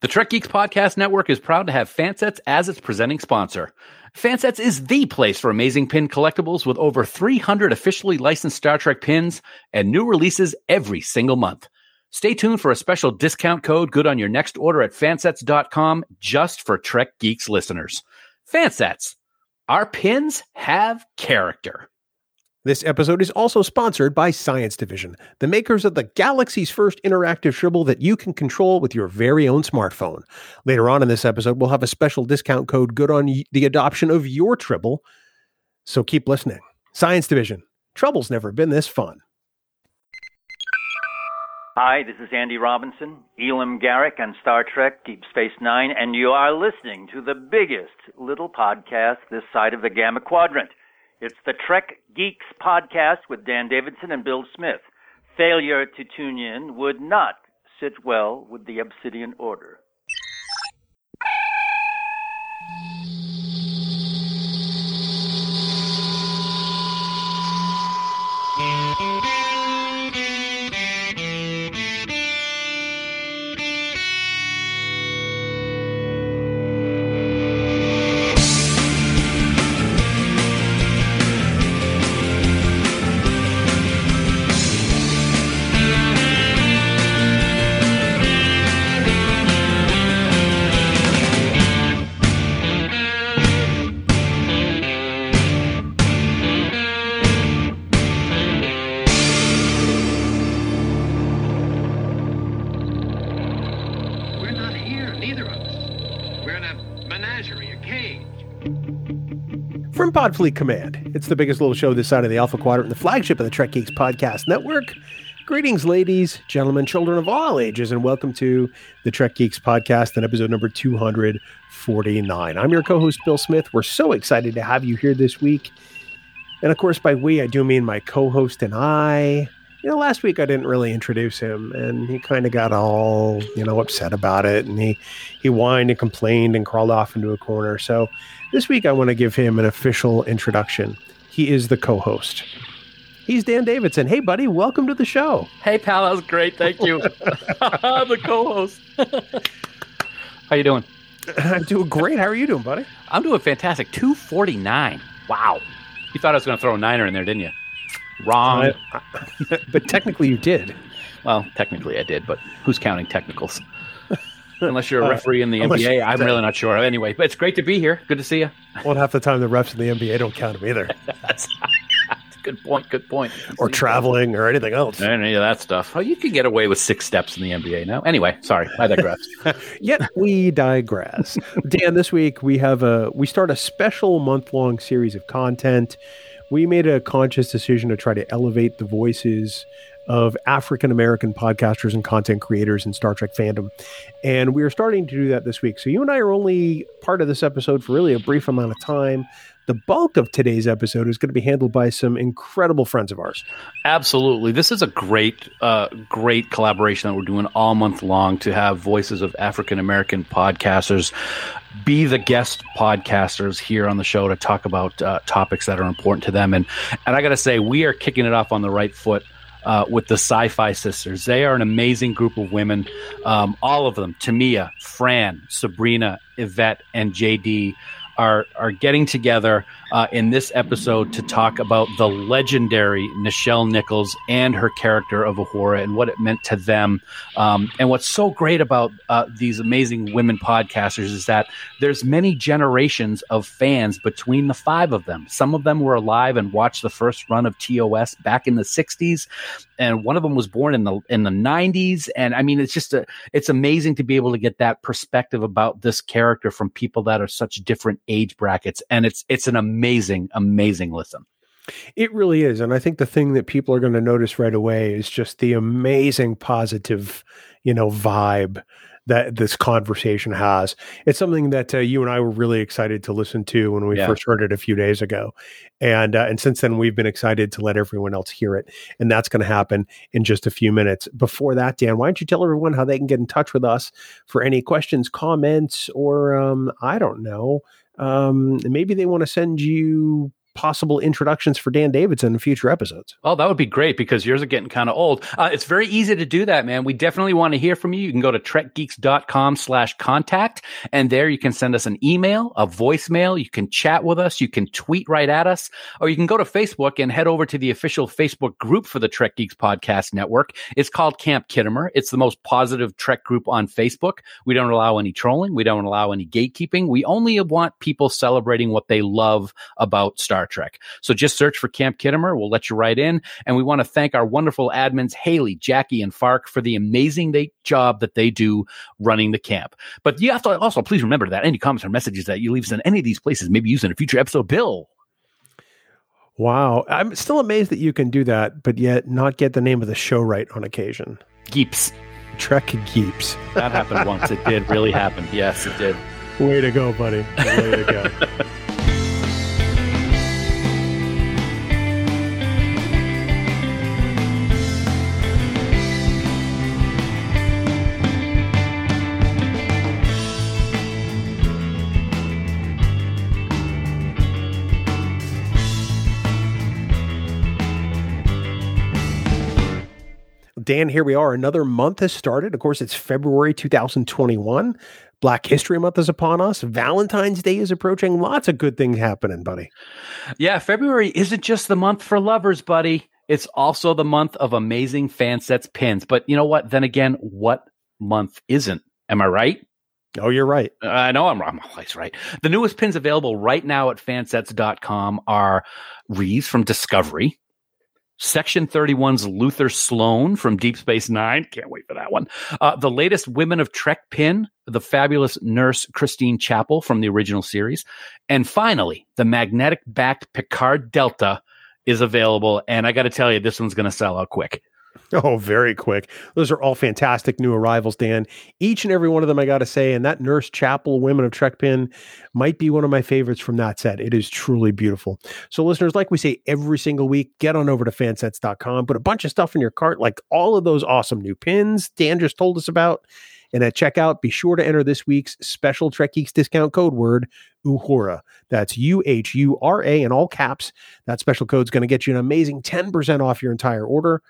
The Trek Geeks Podcast Network is proud to have Fansets as its presenting sponsor. Fansets is the place for amazing pin collectibles with over 300 officially licensed Star Trek pins and new releases every single month. Stay tuned for a special discount code good on your next order at fansets.com just for Trek Geeks listeners. Fansets. Our pins have character. This episode is also sponsored by Science Division, the makers of the galaxy's first interactive Tribble that you can control with your very own smartphone. Later on in this episode, we'll have a special discount code good on the adoption of your Tribble. So keep listening. Science Division, trouble's never been this fun. Hi, this is Andy Robinson, Elim Garak on Star Trek Deep Space Nine, and you are listening to the biggest little podcast this side of the Gamma Quadrant. It's the Trek Geeks podcast with Dan Davidson and Bill Smith. Failure to tune in would not sit well with the Obsidian Order. Podfleet Command, it's the biggest little show this side of the Alpha Quadrant, the flagship of the Trek Geeks Podcast Network. Greetings, ladies, gentlemen, children of all ages, and welcome to the Trek Geeks Podcast and episode number 249. I'm your co host, Bill Smith. We're so excited to have you here this week. And of course, by we, I do mean my co host and I. You know, last week I didn't really introduce him, and he kind of got all, you know, upset about it, and he he whined and complained and crawled off into a corner. So this week I want to give him an official introduction. He is the co-host. He's Dan Davidson. Hey, buddy, welcome to the show. Hey, pal, that was great. Thank you. I'm the co-host. How you doing? I'm doing great. How are you doing, buddy? I'm doing fantastic. 249. Wow. You thought I was going to throw a niner in there, didn't you? Wrong. but technically, you did. well, technically I did, but who's counting technicals? Unless you're a Uh, referee in the unless NBA, I'm really not sure. Anyway, but it's great to be here. Good to see you. Well, half the time the refs in the NBA don't count him either, That's good point. Good point. or traveling, or anything else. Any of that stuff. Oh, you can get away with six steps in the NBA now. Anyway, sorry, I digress. Yet we digress. Dan, this week we have a we start a special month long series of content. We made a conscious decision to try to elevate the voices of African American podcasters and content creators in Star Trek fandom. And we are starting to do that this week. So you and I are only part of this episode for really a brief amount of time. The bulk of today's episode is going to be handled by some incredible friends of ours. Absolutely. This is a great, uh, great collaboration that we're doing all month long to have voices of African American podcasters be the guest podcasters here on the show to talk about uh, topics that are important to them. And and I got to say, we are kicking it off on the right foot. Uh, with the Sci-Fi Sisters, they are an amazing group of women. Um, all of them, Tamia, Fran, Sabrina, Yvette, and JD, are are getting together uh, in this episode to talk about the legendary Nichelle Nichols and her character of Uhura and what it meant to them. Um, and what's so great about uh, these amazing women podcasters is that there's many generations of fans between the five of them. Some of them were alive and watched the first run of TOS back in the '60s, and one of them was born in the in the '90s. And I mean, it's just a it's amazing to be able to get that perspective about this character from people that are such different age brackets. And it's it's an amazing, amazing amazing listen. It really is. And I think the thing that people are going to notice right away is just the amazing positive, you know, vibe that this conversation has. It's something that uh, you and I were really excited to listen to when we Yeah. first heard it a few days ago. And uh, and since then we've been excited to let everyone else hear it. And that's going to happen in just a few minutes. Before that, Dan, why don't you tell everyone how they can get in touch with us for any questions, comments, or um, I don't know, um, maybe they want to send you possible introductions for Dan Davidson in future episodes. Oh, that would be great because yours are getting kind of old. Uh, it's very easy to do that, man. We definitely want to hear from you. You can go to trekgeeks.com slash contact and there you can send us an email, a voicemail. You can chat with us. You can tweet right at us or you can go to Facebook and head over to the official Facebook group for the Trek Geeks podcast network. It's called Camp Khitomer. It's the most positive Trek group on Facebook. We don't allow any trolling. We don't allow any gatekeeping. We only want people celebrating what they love about Star Trek. So just search for Camp Khitomer. We'll let you right in. And we want to thank our wonderful admins, Haley, Jackie, and Fark for the amazing they, job that they do running the camp. But you have to also please remember that any comments or messages that you leave us in any of these places may be used in a future episode. Bill. Wow. I'm still amazed that you can do that, but yet not get the name of the show right on occasion. Geeps. Trek Geeps. That happened once. It did really happen. Yes, it did. Way to go, buddy. Way to go. Dan, here we are. Another month has started. Of course, it's February 2021. Black History Month is upon us. Valentine's Day is approaching. Lots of good things happening, buddy. Yeah, February isn't just the month for lovers, buddy. It's also the month of amazing Fansets pins. But you know what? Then again, what month isn't? Am I right? Oh, you're right. Uh, I know I'm, I'm always right. The newest pins available right now at fansets.com are Reeves from Discovery, Section 31's Luther Sloan from Deep Space Nine. Can't wait for that one. Uh, the latest Women of Trek pin, the fabulous nurse Christine Chapel from the original series. And finally, the magnetic backed Picard Delta is available. And I got to tell you, this one's going to sell out quick. Oh, very quick. Those are all fantastic new arrivals, Dan. Each and every one of them, I got to say, and that Nurse Chapel Women of Trek pin might be one of my favorites from that set. It is truly beautiful. So, listeners, like we say every single week, get on over to fansets.com, put a bunch of stuff in your cart, like all of those awesome new pins Dan just told us about. And at checkout, be sure to enter this week's special Trek Geeks discount code word, Uhura. That's U H U R A in all caps. That special code is going to get you an amazing 10% off your entire order.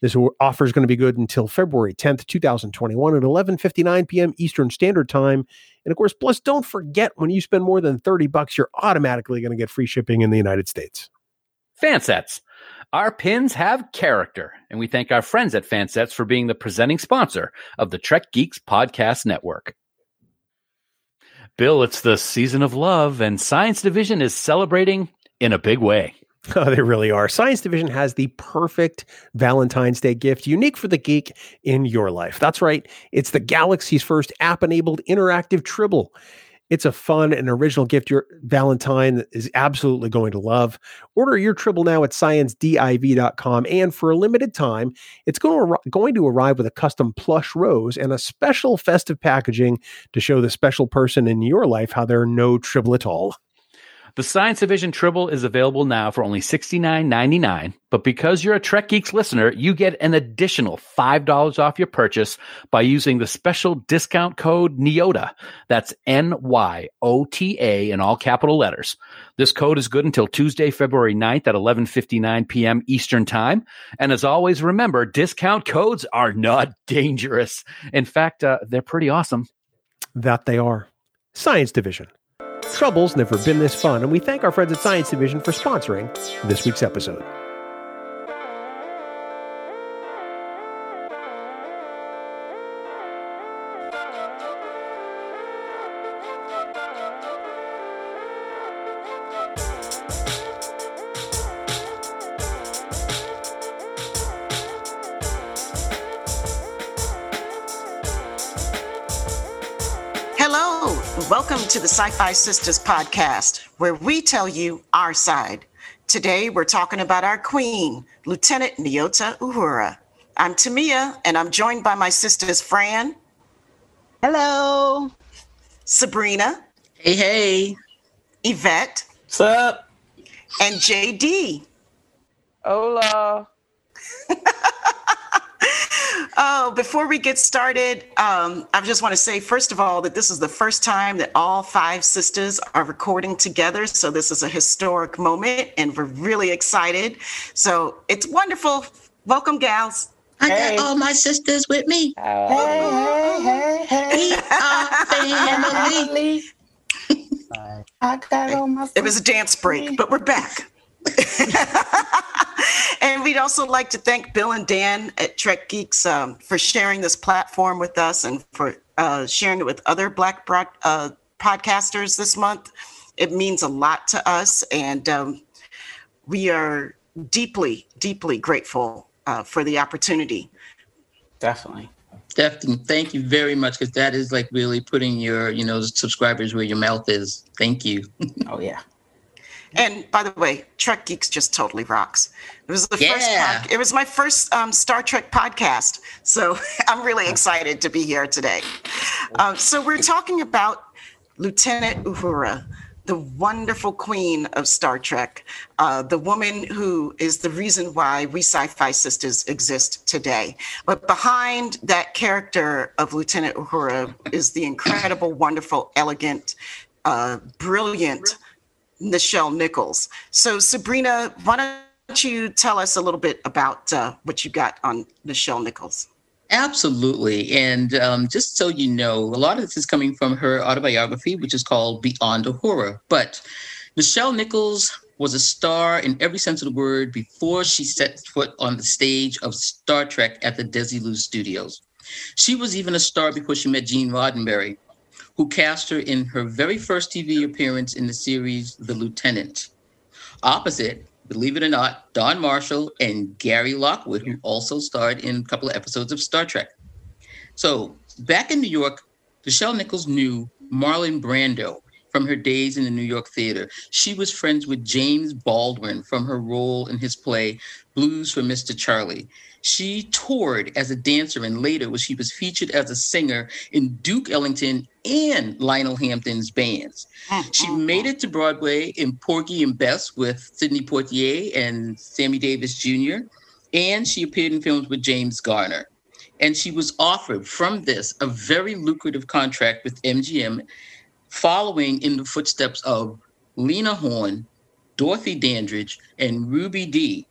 This offer is going to be good until February 10th, 2021 at 11:59 p.m. Eastern Standard Time. And of course, plus don't forget when you spend more than 30 bucks, you're automatically going to get free shipping in the United States. Fansets. Our pins have character, and we thank our friends at Fansets for being the presenting sponsor of the Trek Geeks Podcast Network. Bill, it's the season of love, and Science Division is celebrating in a big way. Oh, they really are. Science Division has the perfect Valentine's Day gift, unique for the geek in your life. That's right. It's the galaxy's first app enabled interactive Tribble. It's a fun and original gift your Valentine is absolutely going to love. Order your Tribble now at sciencediv.com. And for a limited time, it's going to, ar- going to arrive with a custom plush rose and a special festive packaging to show the special person in your life how they're no Tribble at all. The Science Division Tribble is available now for only $69.99, but because you're a Trek Geeks listener, you get an additional $5 off your purchase by using the special discount code NYOTA. That's N-Y-O-T-A in all capital letters. This code is good until Tuesday, February 9th at 11:59 p.m. Eastern Time. And as always, remember, discount codes are not dangerous. In fact, uh, they're pretty awesome. That they are. Science Division. Trouble's never been this fun, and we thank our friends at Science Division for sponsoring this week's episode. Welcome to the Sci Fi Sisters podcast, where we tell you our side. Today, we're talking about our queen, Lieutenant Nyota Uhura. I'm Tamia, and I'm joined by my sisters Fran, Hello. Sabrina, Hey, hey. Yvette, What's up? and JD. Hola. Oh, before we get started, um, I just want to say, first of all, that this is the first time that all five sisters are recording together. So this is a historic moment, and we're really excited. So it's wonderful. Welcome, gals. I Hey. got all my sisters with me. Hey, hey, hey, hey. We are family. I got on my It was a dance break, but we're back. and we'd also like to thank Bill and Dan at Trek Geeks um, for sharing this platform with us and for uh, sharing it with other Black broad, uh, podcasters this month. It means a lot to us, and um, we are deeply, deeply grateful uh, for the opportunity. Definitely. Definitely. Thank you very much because that is like really putting your, you know, subscribers where your mouth is. Thank you. Oh yeah. And by the way, Trek Geeks just totally rocks. It was the first. Pod- it was my first um, Star Trek podcast, so I'm really excited to be here today. Um, so we're talking about Lieutenant Uhura, the wonderful queen of Star Trek, uh, the woman who is the reason why we Sci-Fi Sisters exist today. But behind that character of Lieutenant Uhura is the incredible, wonderful, elegant, uh, brilliant. Nichelle Nichols. So, Sabrina, why don't you tell us a little bit about uh, what you got on Nichelle Nichols? Absolutely. And um, just so you know, a lot of this is coming from her autobiography, which is called Beyond Uhura. But Nichelle Nichols was a star in every sense of the word before she set foot on the stage of Star Trek at the Desilu Studios. She was even a star before she met Gene Roddenberry, who cast her in her very first TV appearance in the series The Lieutenant. Opposite, believe it or not, Don Marshall and Gary Lockwood, who also starred in a couple of episodes of Star Trek. So back in New York, Nichelle Nichols knew Marlon Brando from her days in the New York theater. She was friends with James Baldwin from her role in his play Blues for Mr. Charlie. She toured as a dancer and later she was featured as a singer in Duke Ellington and Lionel Hampton's bands. Mm, she mm, made mm. it to Broadway in Porgy and Bess with Sidney Poitier and Sammy Davis Jr. And she appeared in films with James Garner. And she was offered from this a very lucrative contract with MGM, following in the footsteps of Lena Horne, Dorothy Dandridge, and Ruby Dee.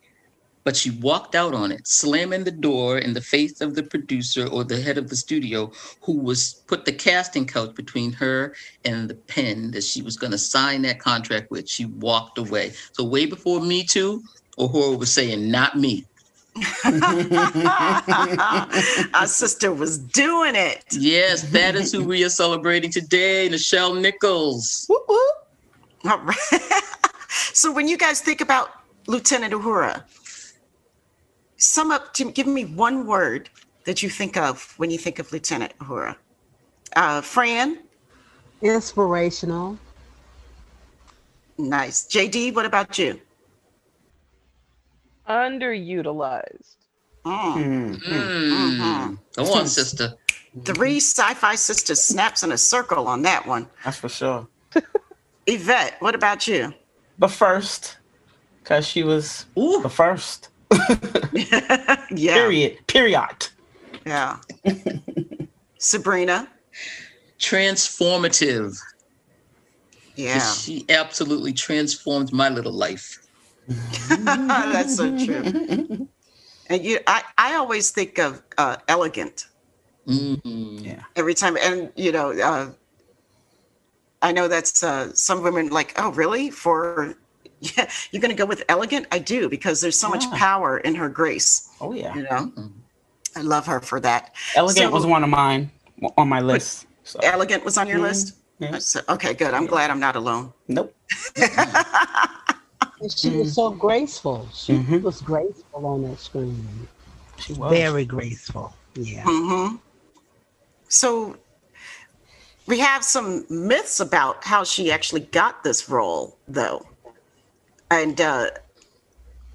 But she walked out on it, slamming the door in the face of the producer or the head of the studio, who was put the casting couch between her and the pen that she was going to sign that contract with. She walked away. So way before Me Too, Uhura was saying, "Not me." Our sister was doing it. Yes, that is who we are celebrating today, Nichelle Nichols. All right. so, when you guys think about Lieutenant Uhura, sum up to give me one word that you think of when you think of Lieutenant Uhura. Uh, Fran, Inspirational. nice. JD, what about you? underutilized. Mm. Mm. Go on, sister. Three sci-fi sisters snaps in a circle on that one. That's for sure. Yvette, what about you? But first, because she was Ooh. the first. yeah. Period. Period. Yeah. Sabrina. Transformative. Yeah. She absolutely transformed my little life. That's so true. And you I, I always think of uh, elegant Mhm. Yeah. every time and you know, uh, I know that's uh, some women like, oh really? For yeah, you're gonna go with elegant? I do because there's so much power in her grace. Oh yeah. You know? Mhm. I love her for that. Elegant So- was one of mine on my list. So. Elegant was on your Mhm. list? Yeah. So- okay, good. I'm glad I'm not alone. Nope. And she was so graceful. She Mhm. was graceful on that screen. She was. Very graceful. Yeah. hmm So we have some myths about how she actually got this role, though. And, uh,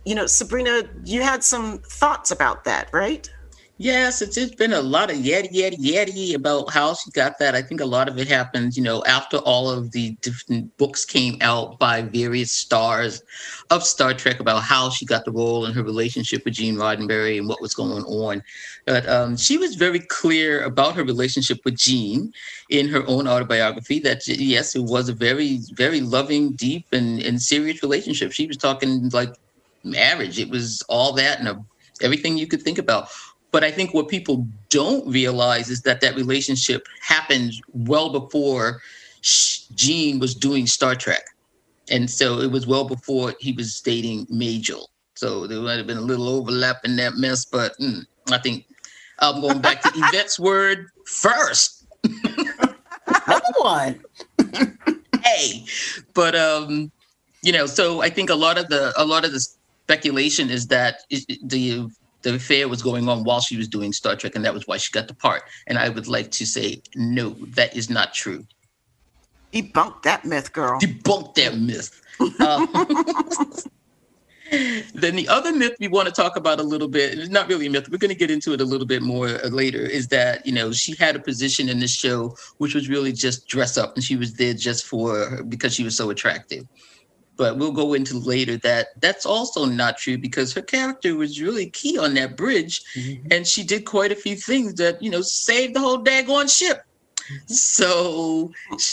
you know, Sabrina, you had some thoughts about that, right? Yes, it's, it's been a lot of yeti, yeti, yeti about how she got that. I think a lot of it happened, you know, after all of the different books came out by various stars of Star Trek about how she got the role and her relationship with Gene Roddenberry and what was going on. But um, she was very clear about her relationship with Gene in her own autobiography that, yes, it was a very, very loving, deep, and, and serious relationship. She was talking like marriage, it was all that and a, everything you could think about. But I think what people don't realize is that that relationship happened well before Gene was doing Star Trek. And so it was well before he was dating Majel. So there might have been a little overlap in that mess, but mm, I think I'm going back to Yvette's word first. Another one. hey, but um, you know, so I think a lot of the a lot of the speculation is that the the affair was going on while she was doing Star Trek, and that was why she got the part. And I would like to say, no, that is not true. Debunk that myth, girl. Debunk that myth. Uh, then the other myth we want to talk about a little bit, it's not really a myth, we're going to get into it a little bit more uh, later, is that, you know, she had a position in this show which was really just dress up and she was there just for because she was so attractive but we'll go into later that that's also not true because her character was really key on that bridge mm-hmm. and she did quite a few things that you know saved the whole daggone ship. So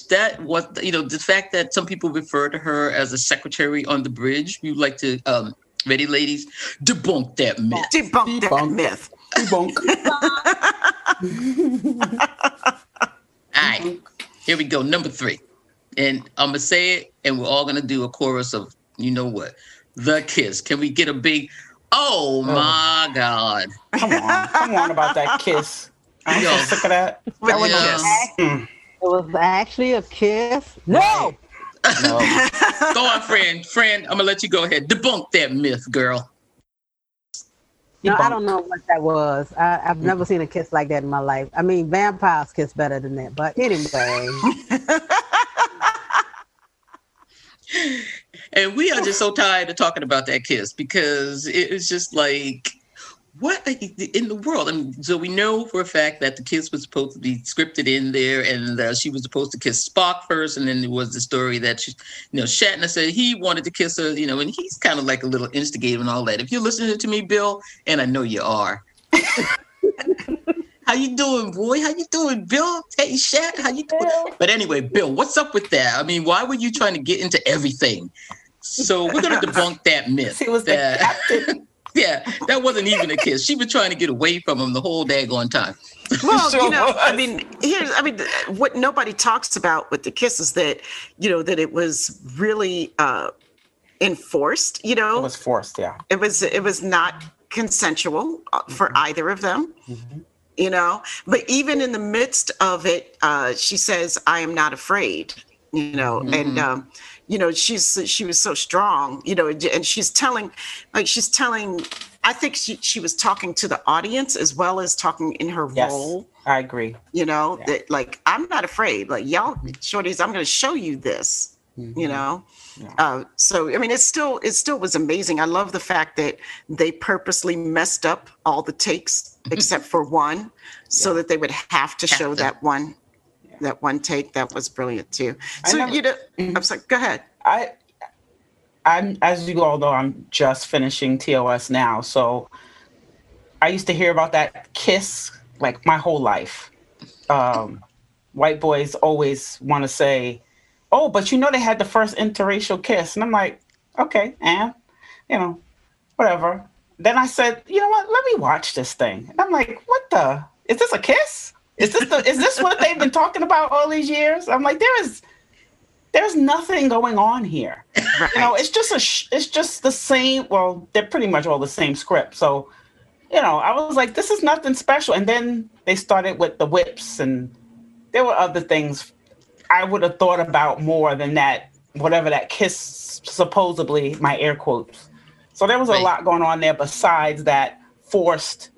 that was you know the fact that some people refer to her as a secretary on the bridge we like to um ready ladies debunk that myth. Debunk, debunk. that myth. Debunk. All right here we go number three and I'm gonna say it, and we're all gonna do a chorus of you know what, the kiss. Can we get a big? Oh, oh. my God! Come on, come on about that kiss. I'm so sick of that. That was mm. It was actually a kiss. No. no. go on, friend. Friend, I'm gonna let you go ahead. Debunk that myth, girl. No, I don't know what that was. I, have never seen a kiss like that in my life. I mean, vampires kiss better than that. But anyway. And we are just so tired of talking about that kiss because it's just like what in the world? I mean, so we know for a fact that the kiss was supposed to be scripted in there, and uh, she was supposed to kiss Spock first, and then there was the story that she, you know Shatner said he wanted to kiss her, you know, and he's kind of like a little instigator and all that. If you're listening to me, Bill, and I know you are. How you doing, boy? How you doing, Bill? Hey, Shat, how you doing? Bill. But anyway, Bill, what's up with that? I mean, why were you trying to get into everything? So we're gonna debunk that myth. He was that, the captain. yeah, that wasn't even a kiss. She was trying to get away from him the whole daggone time. Well, sure you know, was. I mean, here's, I mean, what nobody talks about with the kiss is that, you know, that it was really uh, enforced. You know, it was forced. Yeah, it was. It was not consensual uh, for mm-hmm. either of them. Mm-hmm you know but even in the midst of it uh, she says i am not afraid you know mm-hmm. and um, you know she's she was so strong you know and she's telling like she's telling i think she, she was talking to the audience as well as talking in her yes, role i agree you know yeah. that like i'm not afraid like y'all mm-hmm. shorties i'm going to show you this mm-hmm. you know yeah. uh, so i mean it still it still was amazing i love the fact that they purposely messed up all the takes mm-hmm. except for one so that they would have to have show to. that one yeah. that one take that was brilliant too so never, you know mm-hmm. i'm sorry go ahead i i'm as you all know i'm just finishing tos now so i used to hear about that kiss like my whole life um, white boys always want to say oh, but you know they had the first interracial kiss. And I'm like, okay, and, you know, whatever. Then I said, you know what, let me watch this thing. And I'm like, what the? Is this a kiss? Is this the is this what they've been talking about all these years? I'm like, there is there's nothing going on here. Right. You know, it's just a it's just the same. Well, they're pretty much all the same script. So, you know, I was like, this is nothing special. And then they started with the whips, and there were other things I would have thought about more than that, whatever that kiss supposedly, my air quotes. So there was a right. lot going on there besides that forced.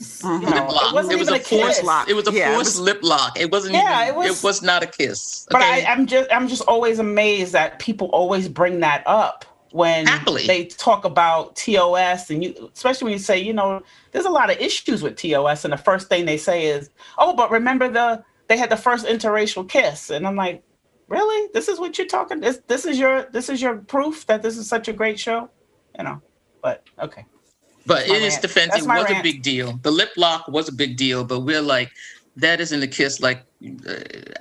Mm-hmm. You know, it, wasn't it was a, a forced lock. It was a yeah, forced was, lip lock. It wasn't yeah, even. It was, it was not a kiss. Okay? But I, I'm just I'm just always amazed that people always bring that up. when Happily. they talk about TOS and you especially when you say, you know, there's a lot of issues with TOS and the first thing they say is, "Oh, but remember the they had the first interracial kiss." And I'm like, "Really? This is what you're talking this this is your this is your proof that this is such a great show?" You know. But okay. But That's my in its rant. defense, That's it my was a big deal. The lip lock was a big deal, but we're like, that isn't a kiss. Like, uh,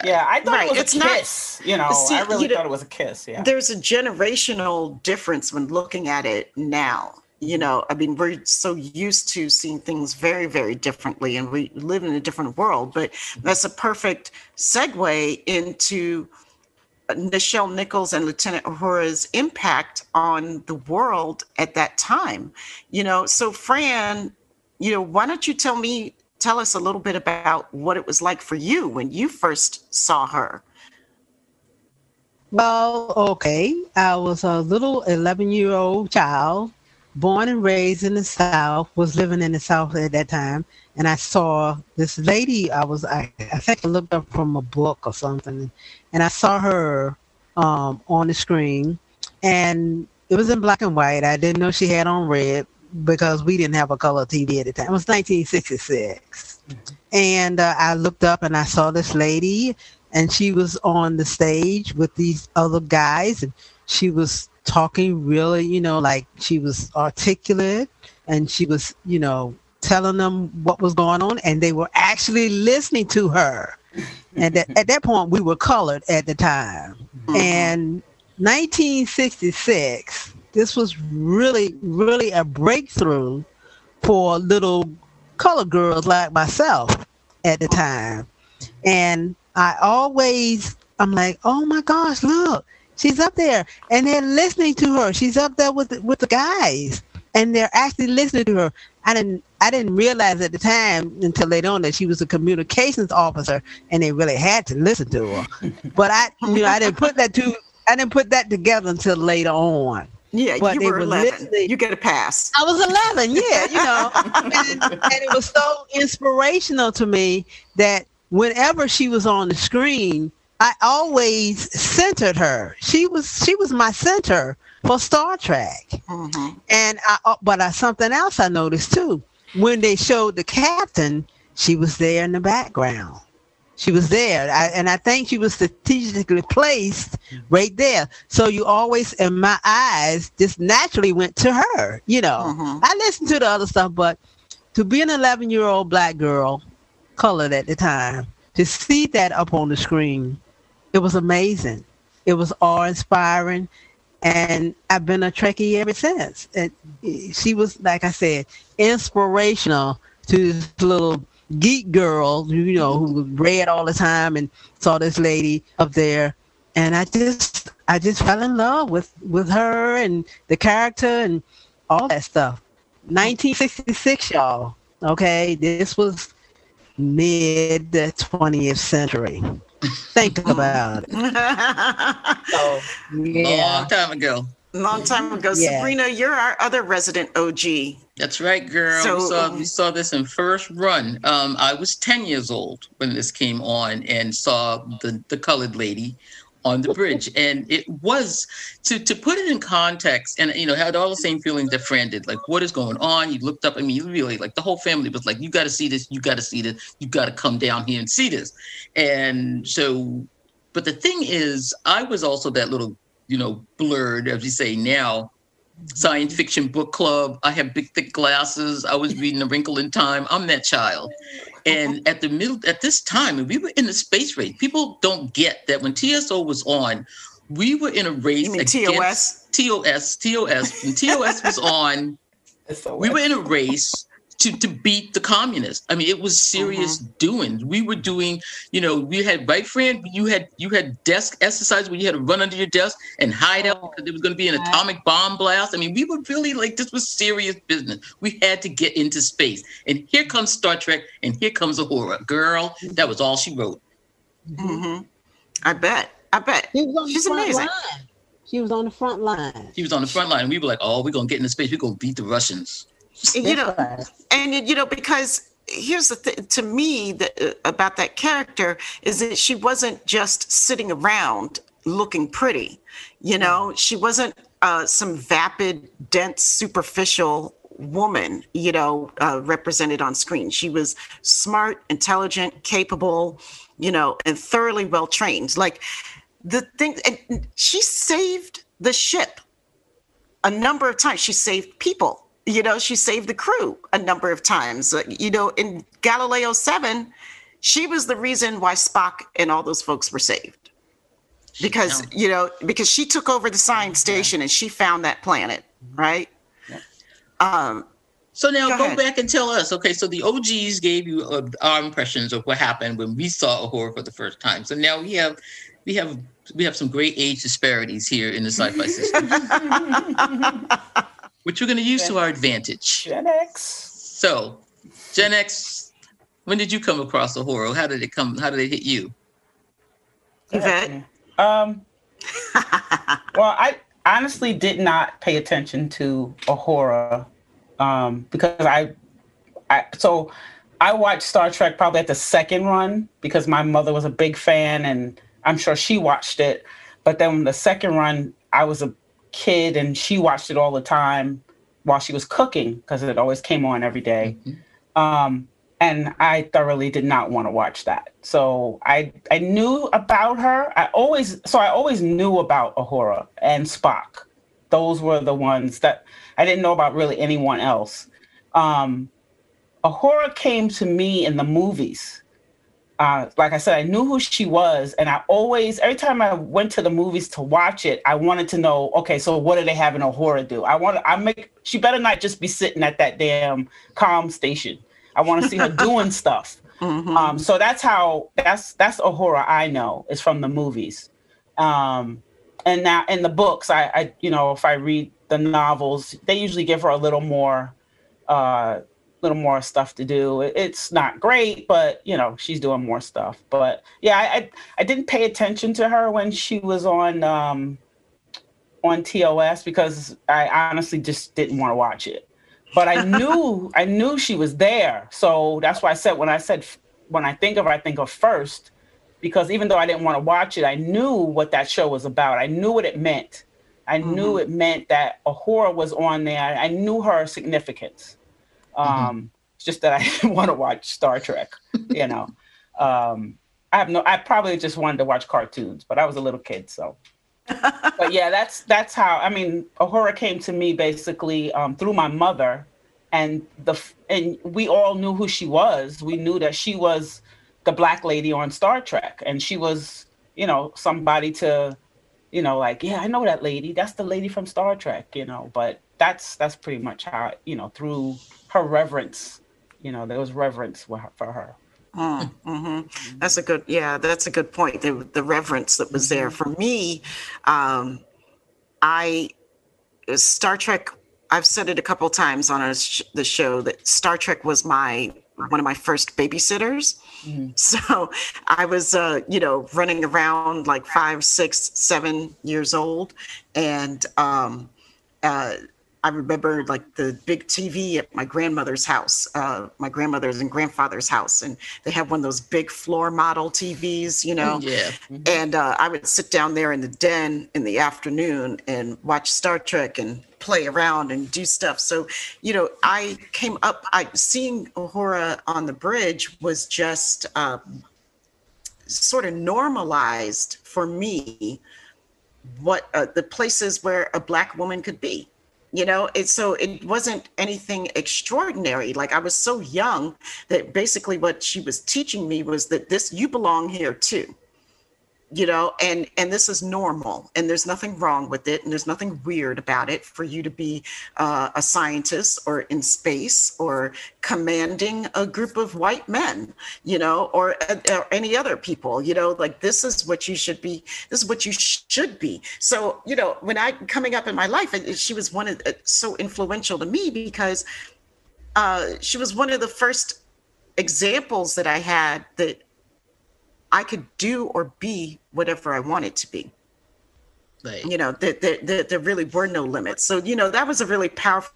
Yeah, I thought Right, it was it's a not- kiss. you know, See, I really you know, thought it was a kiss. Yeah. There's a generational difference when looking at it now. You know, I mean, we're so used to seeing things very, very differently, and we live in a different world. But that's a perfect segue into Nichelle Nichols and Lieutenant Uhura's impact on the world at that time. You know, so Fran, you know, why don't you tell me, tell us a little bit about what it was like for you when you first saw her? Well, okay. I was a little 11 year old child, born and raised in the South, was living in the South at that time. And I saw this lady, I was, I, I think I looked up from a book or something, and I saw her um, on the screen. And it was in black and white. I didn't know she had on red because we didn't have a color TV at the time. It was 1966. And uh, I looked up and I saw this lady, and she was on the stage with these other guys, and she was talking really, you know, like she was articulate, and she was, you know, telling them what was going on, and they were actually listening to her. And at, at that point, we were colored at the time. Mm-hmm. And 1966, this was really, really a breakthrough for little colored girls like myself at the time. And I always, I'm like, oh my gosh, look, she's up there, and they're listening to her. She's up there with the, with the guys, and they're actually listening to her. I didn't, I didn't realize at the time until later on that she was a communications officer, and they really had to listen to her. but I, you know, I didn't put that to, I didn't put that together until later on. Yeah, But you they were were 11. listening. You get a pass. I was 11, yeah, you know. and, and it was so inspirational to me that whenever she was on the screen, I always centered her. She was she was my center for Star Trek. Mhm. And I, uh, but I, something else I noticed too. When they showed the captain, she was there in the background. She was there, I, and I think she was strategically placed right there. So you always, in my eyes, just naturally went to her. You know, Mhm. I listened to the other stuff, but to be an 11 year old black girl, colored at the time, to see that up on the screen, it was amazing. It was awe inspiring and I've been a Trekkie ever since. And she was, like I said, inspirational to this little geek girl, you know, who read all the time and saw this lady up there, and I just, I just fell in love with with her and the character and all that stuff. 1966, y'all. Okay, this was mid 20th century. Think about it. So, yeah. long time ago. Long time ago. Yeah. Sabrina, you're our other resident OG. That's right, girl. So- we saw we saw this in first run. Um, I was ten years old when this came on and saw the the colored lady on the bridge, and it was to to put it in context, and you know had all the same feelings that Fran did. Like, what is going on? You looked up. I mean, really like the whole family was like, you got to see this. You got to see this. You got to come down here and see this. And so, but the thing is, I was also that little you know blurred, as you say now science fiction book club. I have big thick glasses. I was reading A Wrinkle in Time. I'm that child. And at the middle, at this time, we were in the space race. People don't get that when TSO was on, we were in a race. You mean against- TOS, TOS. TOS. When TOS was on, we were in a race to, to beat the communists. I mean, it was serious doing. We were doing, you know, we had right friend, you had you had desk exercise where you had to run under your desk and hide out because there was going to be an atomic bomb blast. I mean, we were really like this was serious business. We had to get into space. And here comes Star Trek and here comes Uhura. Girl, that was all she wrote. Mm-hmm. I bet. I bet. She was She's amazing. line. She was on the front line. She was on the front line and we were like, "Oh, we're going to get into space. We're going to beat the Russians." You know, and you know because here's the thing to me that, uh, about that character is that she wasn't just sitting around looking pretty you know she wasn't uh, some vapid, dense, superficial woman, you know, uh, represented on screen. She was smart, intelligent, capable, you know, and thoroughly well trained. Like the thing, and she saved the ship a number of times. She saved people. You know, she saved the crew a number of times. You know, in Galileo 7, she was the reason why Spock and all those folks were saved. Because, you know, because she took over the science station and she found that planet, right? Um, So now Go go, back and tell us. Okay, so the OGs gave you uh, our impressions of what happened when we saw Uhura for the first time. So now we have we have we have some great age disparities here in the sci-fi system, which we're going to use to our advantage. Gen X. So, Gen X, when did you come across Uhura? How did it come? How did it hit you? Yvette? Um, well, I honestly did not pay attention to Uhura um, because I, I so I watched Star Trek probably at the second run because my mother was a big fan and I'm sure she watched it. But then the second run, I was a kid and she watched it all the time while she was cooking because it always came on every day. Um, and I thoroughly did not want to watch that. So I I knew about her. I always so I always knew about Uhura and Spock. Those were the ones that I didn't know about really anyone else. Um, Uhura came to me in the movies. Uh, like I said, I knew who she was, and I always, every time I went to the movies to watch it, I wanted to know, okay, so what do they have in Uhura do? I want, to. I make, she better not just be sitting at that damn comm station. I want to see her doing stuff. Um, so that's how that's that's Uhura I know is from the movies. Um, and now in the books, I, I you know if I read the novels, they usually give her a little more, uh, little more stuff to do. It's not great, but you know she's doing more stuff. But yeah, I I, I didn't pay attention to her when she was on um, on TOS because I honestly just didn't want to watch it but I knew I knew she was there. So that's why I said when I said when I think of her, I think of first, because even though I didn't want to watch it, I knew what that show was about. I knew what it meant. I knew it meant that Uhura was on there. I knew her significance. Um, It's just that I didn't want to watch Star Trek. You know, um, I have no. I probably just wanted to watch cartoons, but I was a little kid, so but yeah, that's that's how I mean, Uhura came to me basically um, through my mother, and the and we all knew who she was. We knew that she was the black lady on Star Trek, and she was you know somebody to you know like yeah I know that lady. That's the lady from Star Trek, you know. But that's that's pretty much how you know through her reverence, you know, there was reverence for her. Mm, mhm. That's a good, yeah, that's a good point. The, the reverence that was there for me. Um, I Star Trek. I've said it a couple times on sh- the show that Star Trek was my one of my first babysitters. So I was, uh, you know, running around like five, six, seven years old, and um, uh, I remember like the big TV at my grandmother's house, uh, my grandmother's and grandfather's house, and they had one of those big floor model TVs, you know. Yeah. And uh, I would sit down there in the den in the afternoon and watch Star Trek and play around and do stuff. So, you know, I came up, I seeing Uhura on the bridge was just uh, sort of normalized for me what uh, the places where a black woman could be you know it's so it wasn't anything extraordinary. Like i was so young that basically what she was teaching me was that this you belong here too you know and and this is normal and there's nothing wrong with it and there's nothing weird about it for you to be uh, a scientist or in space or commanding a group of white men you know or, uh, or any other people you know like this is what you should be this is what you sh- should be. So you know when i coming up in my life she was one of uh, so influential to me because uh, she was one of the first examples that i had that I could do or be whatever I wanted to be. Like, You know, that there, there, there really were no limits. So, you know, that was a really powerful.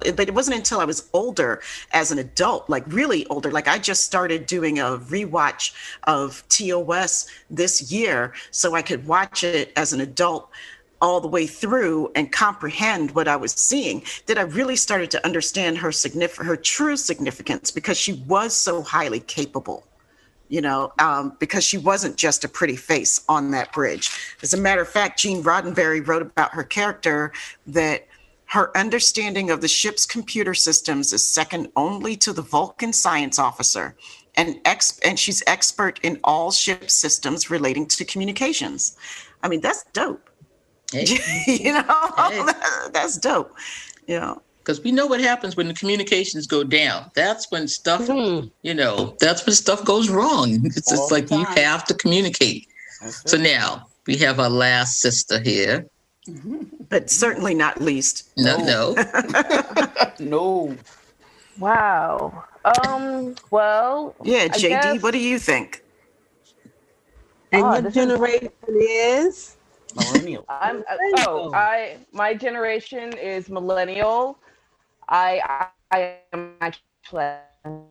But it wasn't until I was older as an adult, like really older, like I just started doing a rewatch of TOS this year so I could watch it as an adult all the way through and comprehend what I was seeing that I really started to understand her signif- her true significance because she was so highly capable. You know, um, because she wasn't just a pretty face on that bridge. As a matter of fact, Gene Roddenberry wrote about her character that her understanding of the ship's computer systems is second only to the Vulcan science officer, and ex- and she's expert in all ship systems relating to communications. I mean, that's dope. Hey. you know, Hey. that's dope. You know, because we know what happens when the communications go down. That's when stuff, you know, that's when stuff goes wrong. It's All just the like you have to communicate. So now we have our last sister here. but certainly not least. No, no. no. Wow. Um. Well. Yeah, JD, guess- what do you think? And Oh, your this is- generation is Millennial. I'm. uh, oh, I. My generation is millennial. I. I, am actually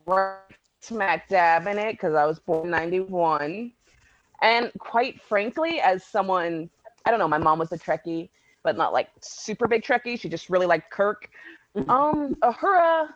right smack dab in it because I was born '91, and quite frankly, as someone, I don't know, my mom was a Trekkie, but not like super big Trekkie. She just really liked Kirk. Um, Uhura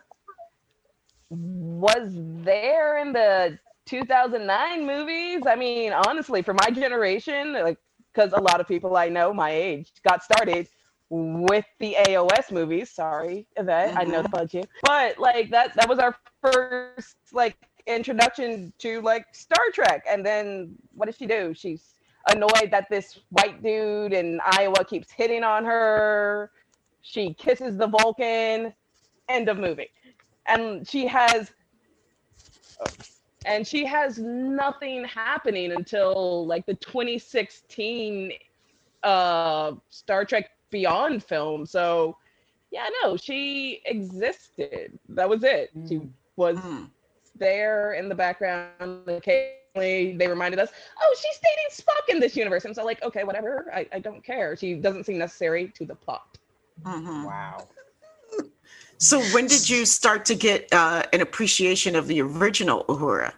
was there in the 2009 movies. I mean, honestly, for my generation, like, because a lot of people I know my age got started with the AOS movies. Sorry, Yvette, I know the budget, but like that that was our first like introduction to like Star Trek. And then what does she do? She's annoyed that this white dude in Iowa keeps hitting on her. She kisses the Vulcan. End of movie. And she has and she has nothing happening until like the 2016 uh Star Trek Beyond film. So yeah, no, she existed. That was it. She was Mm. there in the background. Occasionally, they reminded us, "Oh, she's dating Spock in this universe," and so like, okay, whatever. I, I don't care. She doesn't seem necessary to the plot. Mhm. Wow. So when did you start to get uh, an appreciation of the original Uhura?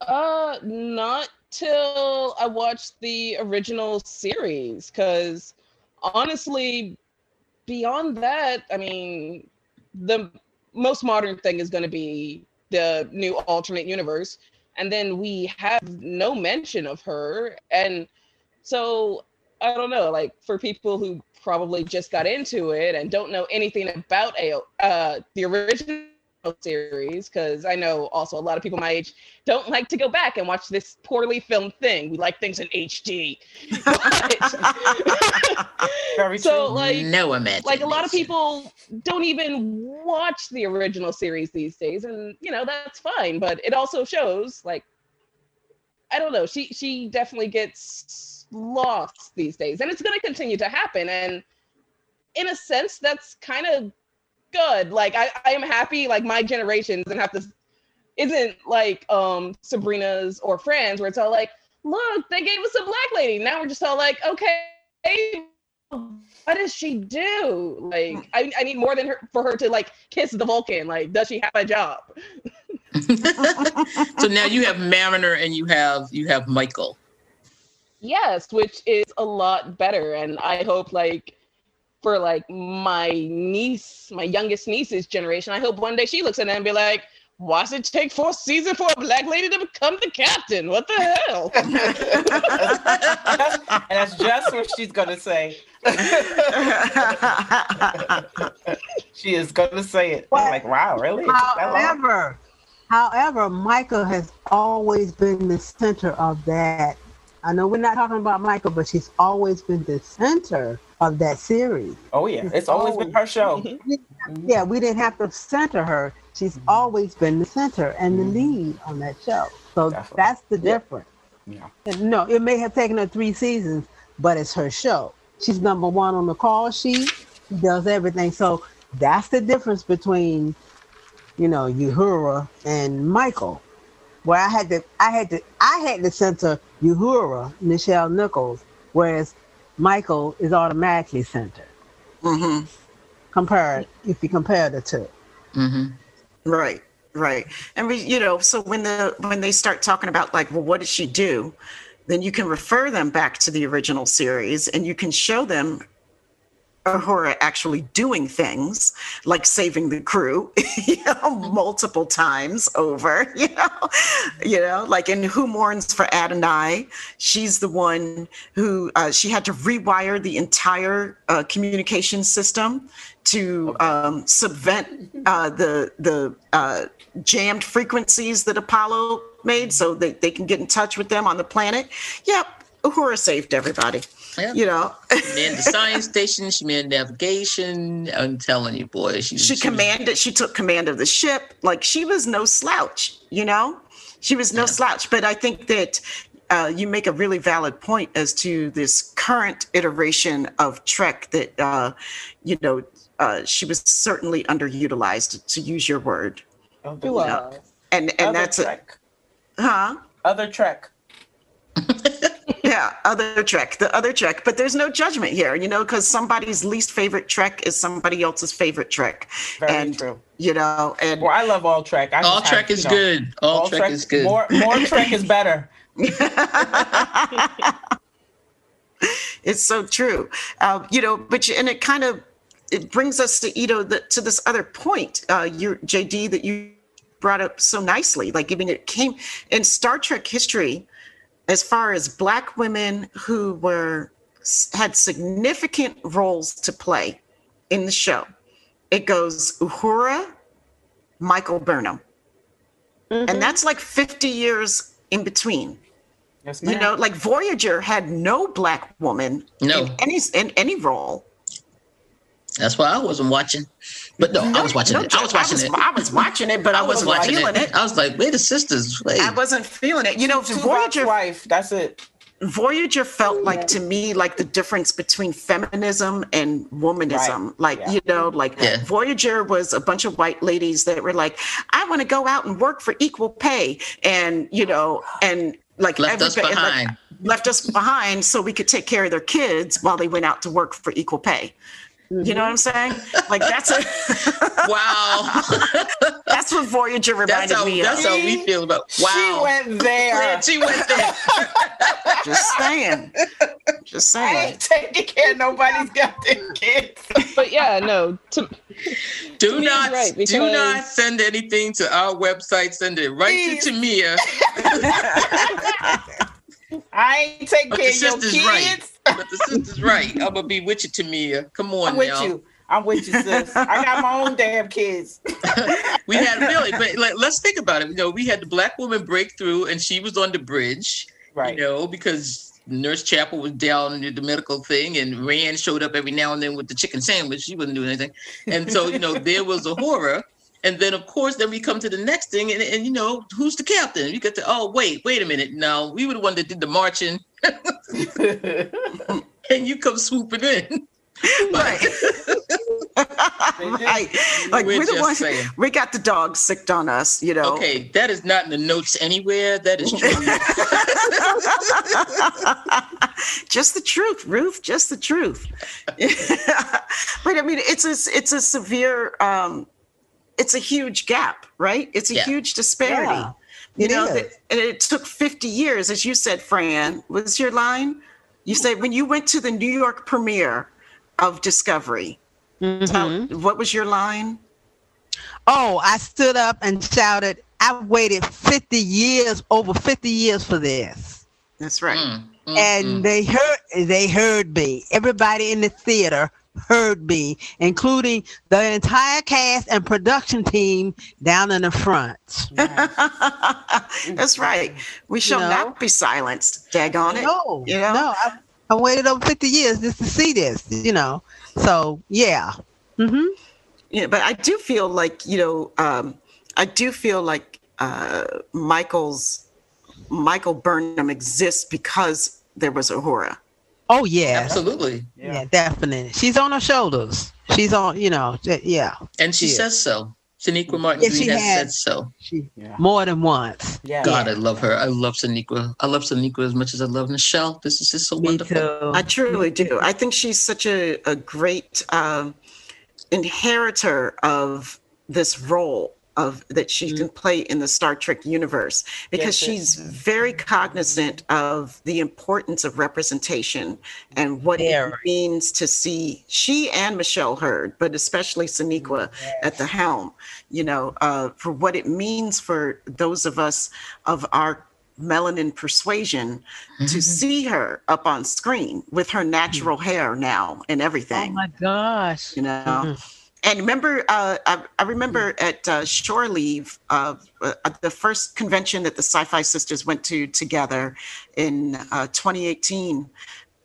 Uh, not till I watched the original series, because honestly, beyond that, I mean, the most modern thing is going to be the new alternate universe, and then we have no mention of her, and so I don't know, like for people who probably just got into it and don't know anything about uh, the original series, because I know also a lot of people my age don't like to go back and watch this poorly filmed thing. We like things in HD. Very so true. like no imagination. like a lot of people don't even watch the original series these days and you know that's fine but it also shows like i don't know she she definitely gets lost these days and it's going to continue to happen and in a sense that's kind of good like I, I am happy like my generation doesn't have to isn't like um sabrina's or friends where it's all like look they gave us a black lady now we're just all like okay what does she do? Like, I, I need more than her for her to like kiss the Vulcan. Like, does she have a job? so now you have Mariner and you have you have Michael. Yes, which is a lot better. And I hope like for like my niece, my youngest niece's generation, I hope one day she looks at it and be like, why does it take four seasons for a black lady to become the captain? What the hell? and that's just what she's gonna say. she is gonna say it. I'm like, wow, really? It took that long? However, however, Michael has always been the center of that. I know we're not talking about Michael, but she's always been the center of that series. Oh yeah, it's always been her show. Mm-hmm. Yeah, we didn't have to center her. She's mm-hmm. always been the center and the mm-hmm. lead on that show. So Definitely. that's the difference. Yeah. No, it may have taken her three seasons, but it's her show. She's number one on the call sheet. She does everything. So that's the difference between, you know, Uhura and Michael. Where I had to, I had to, I had to center Uhura, Nichelle Nichols, whereas Michael is automatically centered. hmm Compared, if you compare the two. hmm Right, right. And we, you know, so when the when they start talking about like, well, what did she do? then you can refer them back to the original series and you can show them Uhura actually doing things like saving the crew, you know, multiple times over, you know, you know, like in Who Mourns for Adonai, she's the one who uh, she had to rewire the entire uh, communication system to um, subvent uh, the the uh, jammed frequencies that Apollo made, so that they can get in touch with them on the planet. Yep, Uhura saved everybody. Yeah. You know, she manned the science station. She manned navigation. I'm telling you, boy, she she was- commanded. She took command of the ship. Like she was no slouch. You know, she was no Yeah. slouch. But I think that. Uh, you make a really valid point as to this current iteration of Trek that, uh, you know, uh, she was certainly underutilized, to use your word. Other, She was. And and other that's a, Trek. huh? Other Trek. Yeah, other Trek, the other Trek. But there's no judgment here, you know, because somebody's least favorite Trek is somebody else's favorite Trek. Very and, true. You know, and Well, I love all Trek. I all just Trek have, is you know, good. All, Trek, is good. More more Trek is better. it's so true. Uh, you know, but you, and it kind of it brings us to you know the, to this other point, uh, your JD that you brought up so nicely. Like, I mean, it came in Star Trek history as far as black women who were had significant roles to play in the show. It goes Uhura, Michael Burnham, and mm-hmm. that's like 50 years in between. Yes, You know, like Voyager had no black woman No. in any in any role. That's why I wasn't watching. But no, I was watching no it. I was joke. watching it. I was watching it, but I, I was wasn't watching feeling it. it. I was like, wait, the sisters. Wait. I wasn't feeling it. You know, Tuvok's Voyager wife. That's it. Voyager felt like to me like the difference between feminism and womanism. Right. Like, Yeah. you know, like Yeah. Voyager was a bunch of white ladies that were like, I want to go out and work for equal pay. And, you know, and like Left us everybody- like, behind. left us behind so we could take care of their kids while they went out to work for equal pay. You know what I'm mm-hmm. saying? Like that's a wow. that's what Voyager reminded how me that's of. how we feel about wow. She went there. Yeah, she went there. Just saying. Just saying. I ain't taking care of nobody's goddamn kids. But yeah, no. To, Do me, not right, do not send anything to our website. Send it right Please. to Tamia. I ain't taking care of your kids. right. But the sister's right. I'm gonna be with you, Tamia. Come on I'm with now. you. I'm with you, sis. I got my own damn kids. we had really, but like, let's think about it. You know, we had the black woman break through, and she was on the bridge. Right. You know, because Nurse Chapel was down in the medical thing, and Rand showed up every now and then with the chicken sandwich. She wasn't doing anything, and so you know there was Uhura. And then, of course, then we come to the next thing, and, and you know, who's the captain? You get to, oh, wait, wait a minute. No, we were the one that did the marching, and you come swooping in. Right. right. Like We're we're, the ones saying. we got the dog sicked on us, you know. Okay, that is not in the notes anywhere. That is true. just the truth, Ruth. Just the truth. but I mean, it's a it's a severe, um, it's a huge gap, right? It's a Yeah. huge disparity. Yeah, you it know, that, and it took fifty years, as you said, Fran. Was your line? You said when you went to the New York premiere of Discovery. tell- Mhm. what was your line? Oh, I stood up and shouted, I've waited 50 years, over 50 years for this. That's right. Mm, mm, and mm. they heard they heard me. Everybody in the theater heard me, including the entire cast and production team down in the front. That's right. We shall know? not be silenced. Daggone it. No, you know? no, I, I waited over 50 years just to see this, you know. So yeah. Mm-hmm. Yeah, but I do feel like you know, um, I do feel like uh, Michael's Michael Burnham exists because there was Uhura. Oh yeah. Absolutely. Yeah. definitely. She's on her shoulders. She's on, you know, yeah. And she Yeah. says so. Sonequa Martin Yeah, she has has. said so. She Yeah. more than once. Yeah. God, I love her. I love Sonequa. I love Sonequa as much as I love Nichelle. This is just so Me wonderful. too. I truly do. I think she's such a, a great um, inheritor of this role of that she mm-hmm. can play in the Star Trek universe because Yes, she's very cognizant of the importance of representation and what it means to see she and Michelle Hurd, but especially Sonequa at the helm, you know, uh, for what it means for those of us of our melanin persuasion to mm-hmm. see her up on screen with her natural mm-hmm. hair now and everything. Oh my gosh. you know. And remember, uh, I, I remember at uh, Shore Leave, uh, uh, the first convention that the Sci-Fi Sisters went to together in uh, 2018,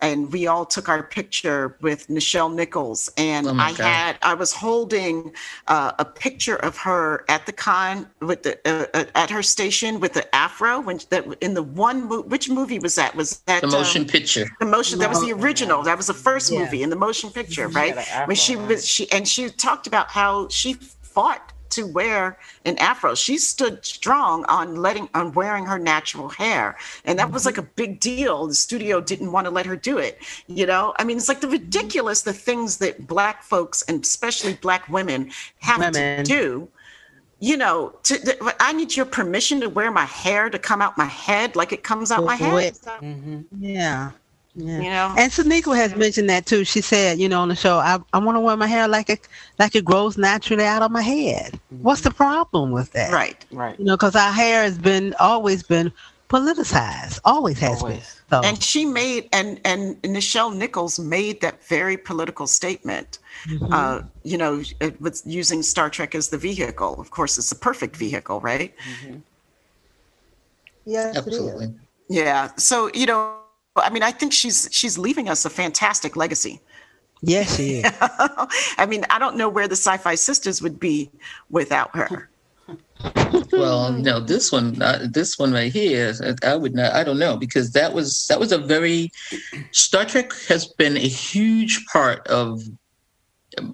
and we all took our picture with Nichelle Nichols, and Oh I God. had I was holding uh, a picture of her at the con with the uh, uh, at her station with the afro when that in the one mo- which movie was that was that The um, motion picture. the motion that was the original that was the first Yeah. movie in the motion picture right the when she was she and she talked about how she fought to wear an afro she stood strong on letting on wearing her natural hair and that was like a big deal the studio didn't want to let her do it you know i mean it's like the ridiculous the things that black folks and especially black women have Women. to do you know, to, th- I need your permission to wear my hair to come out my head like it comes out my head. Mm-hmm. Yeah. Yeah. You know, And Sonequa has mentioned that too. She said, you know, on the show, I, I want to wear my hair like it like it grows naturally out of my head. What's the problem with that? right? Right. You know, because our hair has been always been politicized, always has been. So And she made and and Nichelle Nichols made that very political statement. mhm. Uh, you know, it was using Star Trek as the vehicle. Of course, it's the perfect vehicle, right? yes, it is. Absolutely. Yeah. So you know, I mean, I think she's she's leaving us a fantastic legacy. Yes, she is. I mean, I don't know where the Sci-Fi Sisters would be without her. Well, no, this one, uh, this one right here, I I would not. I don't know because that was that was a very Star Trek has been a huge part of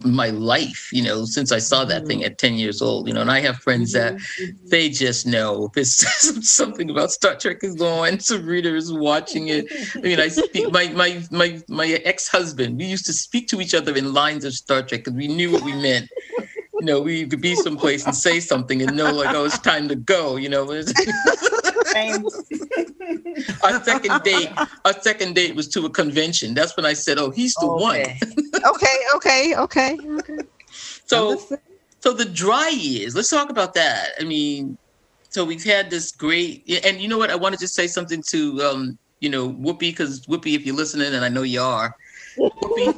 my life. You know, since I saw that thing mm-hmm. at ten years old. You know, and I have friends that mm-hmm. they just know if it's something about Star Trek is going. Some readers watching it. I mean, I speak my my my my ex husband. We used to speak to each other in lines of Star Trek because we knew what we meant. You know, we could be someplace and say something and know like, oh, it's time to go. You know. our second date, our second date was to a convention. That's when I said, oh, he's the one. Okay. okay, okay, okay, okay. So, so the dry years. Let's talk about that. I mean, so we've had this great, and you know what? I want to just say something to, um, you know, Whoopi, because Whoopi, if you're listening, and I know you are, Whoopi,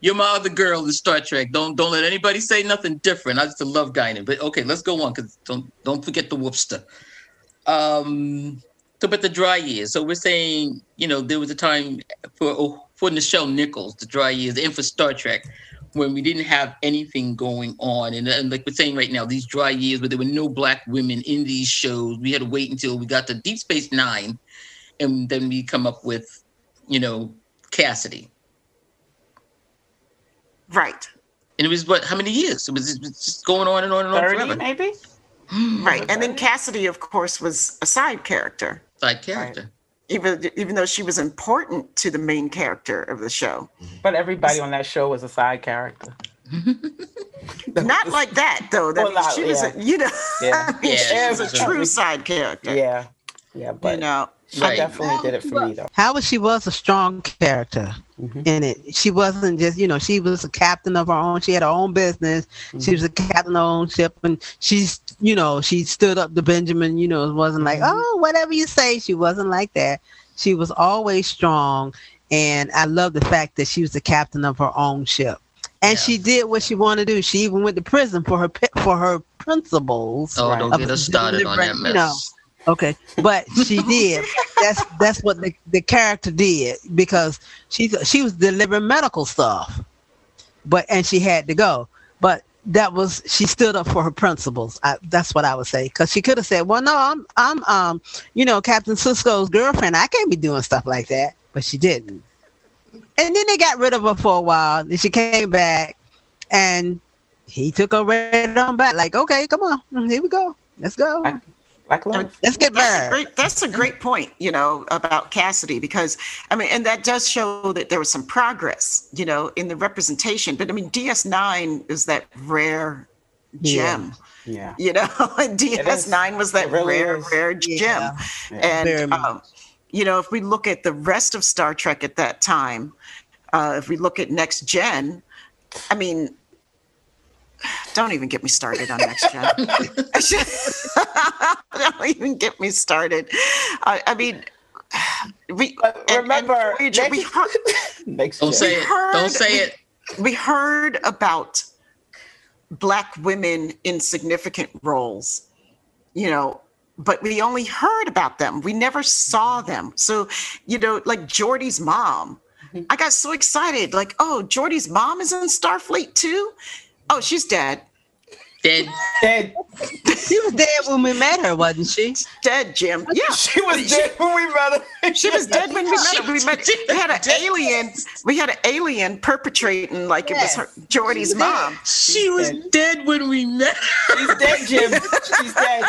you're my other girl in Star Trek. Don't don't let anybody say nothing different. I just love Guinan. But okay, let's go on, because don't don't forget the whoopster. Um, so, but the dry years. So we're saying, you know, there was a time for oh, for Nichelle Nichols, the dry years, and for Star Trek, when we didn't have anything going on, and, and like we're saying right now, these dry years where there were no black women in these shows, we had to wait until we got to Deep Space Nine, and then we come up with, you know, Cassidy, Right. and it was what? How many years? It was, it was just going on and on and on 30 forever. maybe? Hmm. Right. And then Cassidy, of course, was a side character, Side character. even even though she was important to the main character of the show. Mm-hmm. But everybody on that show was a side character. Not like that though. That Well, not- she was, yeah. a, you know, Yeah. I mean, Yeah, she was a she was a- true side character. Yeah. Yeah, but You but know, she Right. definitely did it for me though. Howard, she was a strong character Mhm. in it. She wasn't just, you know, she was a captain of her own. She had her own business. She was a captain of her own ship, and she's, you know, she stood up to Benjamin. You know, it wasn't like, oh, whatever you say. She wasn't like that. She was always strong, and I love the fact that she was the captain of her own ship. And Yeah. she did what she wanted to do. She even went to prison for her pi- for her principles. Oh, Right. don't get us started on that mess. you know, Okay, but she did. that's that's what the, the character did because she she was delivering medical stuff, but and she had to go. But that was she stood up for her principles. I, that's what I would say because she could have said, "Well, no, I'm I'm um you know Captain Sisko's girlfriend. I can't be doing stuff like that." But she didn't. And then they got rid of her for a while. Then she came back, and he took her right on back. Like, okay, come on, here we go. Let's go. I- Like I mean, love. Let's get That's a great. That's a great point. You know about Cassidy because I mean, and that does show that there was some progress. You know, in the representation. But I mean, DS9 is that rare gem. Yeah. You know, and DS9 was that really rare, is. rare gem. Yeah. Very And um, you know, if we look at the rest of Star Trek at that time, uh, if we look at Next Gen, I mean, don't even get me started on Next Gen. don't even get me started. I, I mean, we But and- and remember, Voyager, we next- heard, Next Don't say it. heard- Don't say it. we heard about black women in significant roles, you know, but we only heard about them. We never saw them. So, you know, like Geordi's mom, mm-hmm. I got so excited. Like, oh, Geordi's mom is in Starfleet too. Oh, she's dead. Dead. Dead. She was dead when we met her, wasn't she? Dead, Jim. Yeah. She was dead when we met her. She was dead when we met her. We, met, we had an alien. We had an alien perpetrating like it was her, Geordi's mom. She was dead. dead when we met her. She's dead, Jim. She's dead.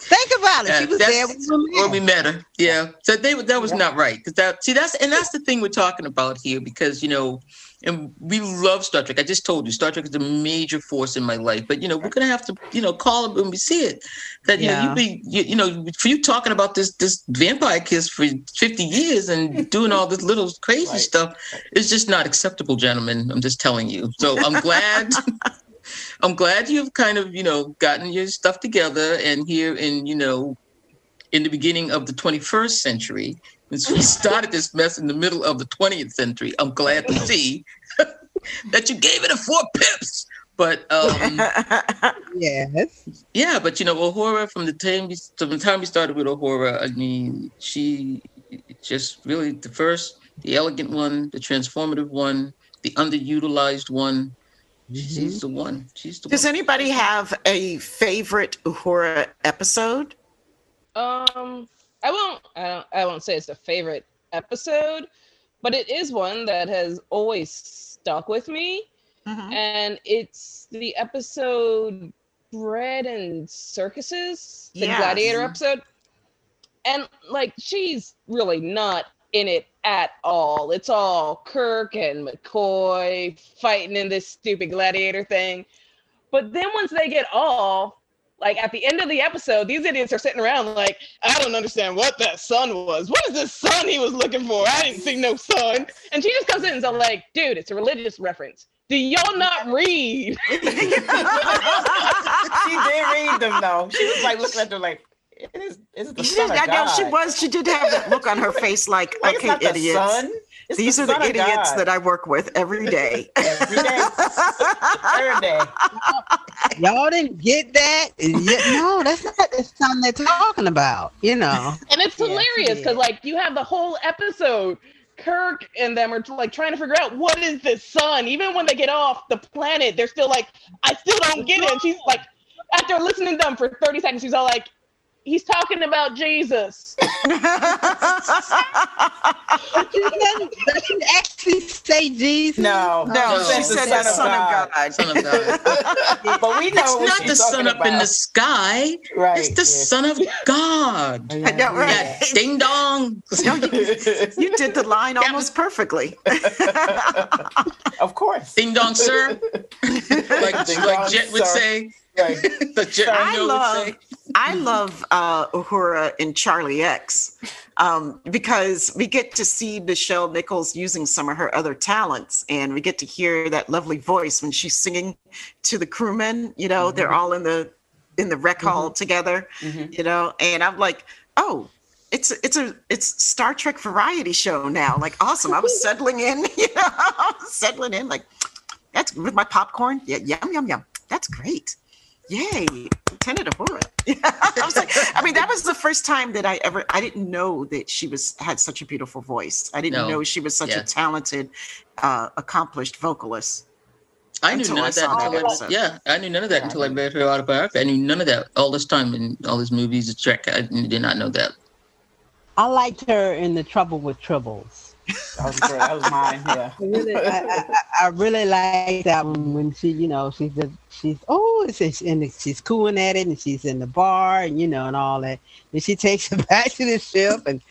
Think about it. Yeah, she was that's there when we met when we met her. Yeah. So they that was Yeah. not right. Cause that see that's and that's the thing we're talking about here because you know, and we love Star Trek. I just told you Star Trek is a major force in my life. But you know, we're gonna have to, you know, call it when we see it. That you know, Yeah. you be you, you know, for you talking about this this vampire kiss for 50 years and doing all this little crazy Right. stuff, it's just not acceptable, gentlemen. I'm just telling you. So I'm glad I'm glad you've kind of, you know, gotten your stuff together and here and, you know, in the beginning of the 21st century, since we started this mess in the middle of the 20th century, I'm glad to see that you gave it a four pips. But um, Yes. yeah, but you know, Uhura from the time we, from the time we started with Uhura, I mean, she just really the first, the elegant one, the transformative one, the underutilized one. She's the one. She's the Does one. anybody have a favorite Uhura episode? Um, I won't. I, don't, I won't say it's a favorite episode, but it is one that has always stuck with me, Mhm. and it's the episode "Bread and Circuses," the Yes. Gladiator episode. And like, she's really not in it at all. It's all Kirk and McCoy fighting in this stupid gladiator thing. But then once they get off, like at the end of the episode, these idiots are sitting around like, I don't understand what that sun was. What is this sun he was looking for? I didn't see no sun. And she just comes in and is like, dude, it's a religious reference. Do y'all not read? She did read them though. She was like looking at them like, it is, is it the She son did, of I know she was. She did have that look on her face, like, Like, it's okay, not the idiots. It's These the are the son of idiots God. that I work with every day. every day, third day. Y'all didn't get that? Yeah, no, that's not the son they're talking about. You know. And it's hilarious because yeah. like you have the whole episode. Kirk and them are like trying to figure out what is this sun. Even when they get off the planet, they're still like, I still don't get it. And she's like, after listening to them for 30 seconds, she's all like, he's talking about Jesus. But she doesn't, does she actually say Jesus? No, oh, no, No. she It's the said the son of God. Son of God. But we know It's what not she's the sun talking up in the sky. Right. It's the yeah. son of God. I know, right? Yeah, ding dong. No, you, you did the line almost perfectly. of course. Ding dong, sir. like Ding like dong, Jet would sir. say. Right. The I would love, say. I love uh, Uhura in Charlie X um, because we get to see Nichelle Nichols using some of her other talents, and we get to hear that lovely voice when she's singing to the crewmen. You know, they're all in the in the rec hall together. Mhm. You know, and I'm like, oh. It's it's a it's Star Trek variety show now. Like awesome. I was settling in, you know, settling in like that's with my popcorn. Yeah, yum yum yum. That's great. Yay, Lieutenant Uhura. I was like, I mean, that was the first time that I ever I didn't know that she was had such a beautiful voice. I didn't No. know she was such Yeah. a talented, uh, accomplished vocalist. I knew Until none I of that saw until that I episode. yeah, I knew none of that Yeah. until I read her autobiography. I knew none of that all this time in all these movies, Trek. I did not know that. I liked her in the Trouble with Tribbles. That was great. That was mine. Yeah. I really, I, I, I really like that one when she, you know, she's just, she's oh, she's and she's cooing at it, and she's in the bar, and you know, and all that. And she takes it back to the ship, and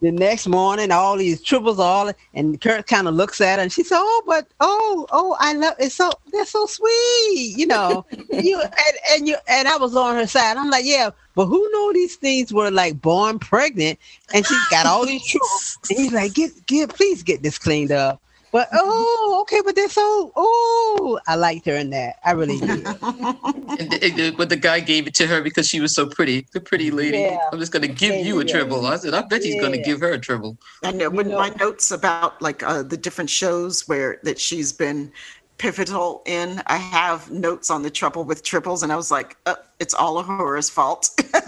the next morning, all these tribbles, all, and Kirk kind of looks at her, and she said, "Oh, but oh, oh, I love it's so they're so sweet, you know." you and, and you and I was on her side. I'm like, yeah, but who know these things were like born pregnant, and she's got all these tribbles, and he's like, "Get, get, please get this cleaned up." But oh, okay, but they're so oh, I liked her in that. I really did. And, and, and- but the guy gave it to her because she was so pretty, the pretty lady. Yeah. I'm just gonna give Yeah, you a yeah. tribble. I said, I bet he's gonna give her a tribble. I know when my notes about like uh, the different shows where that she's been pivotal in, I have notes on the trouble with Tribbles, and I was like, uh, it's all Uhura's fault.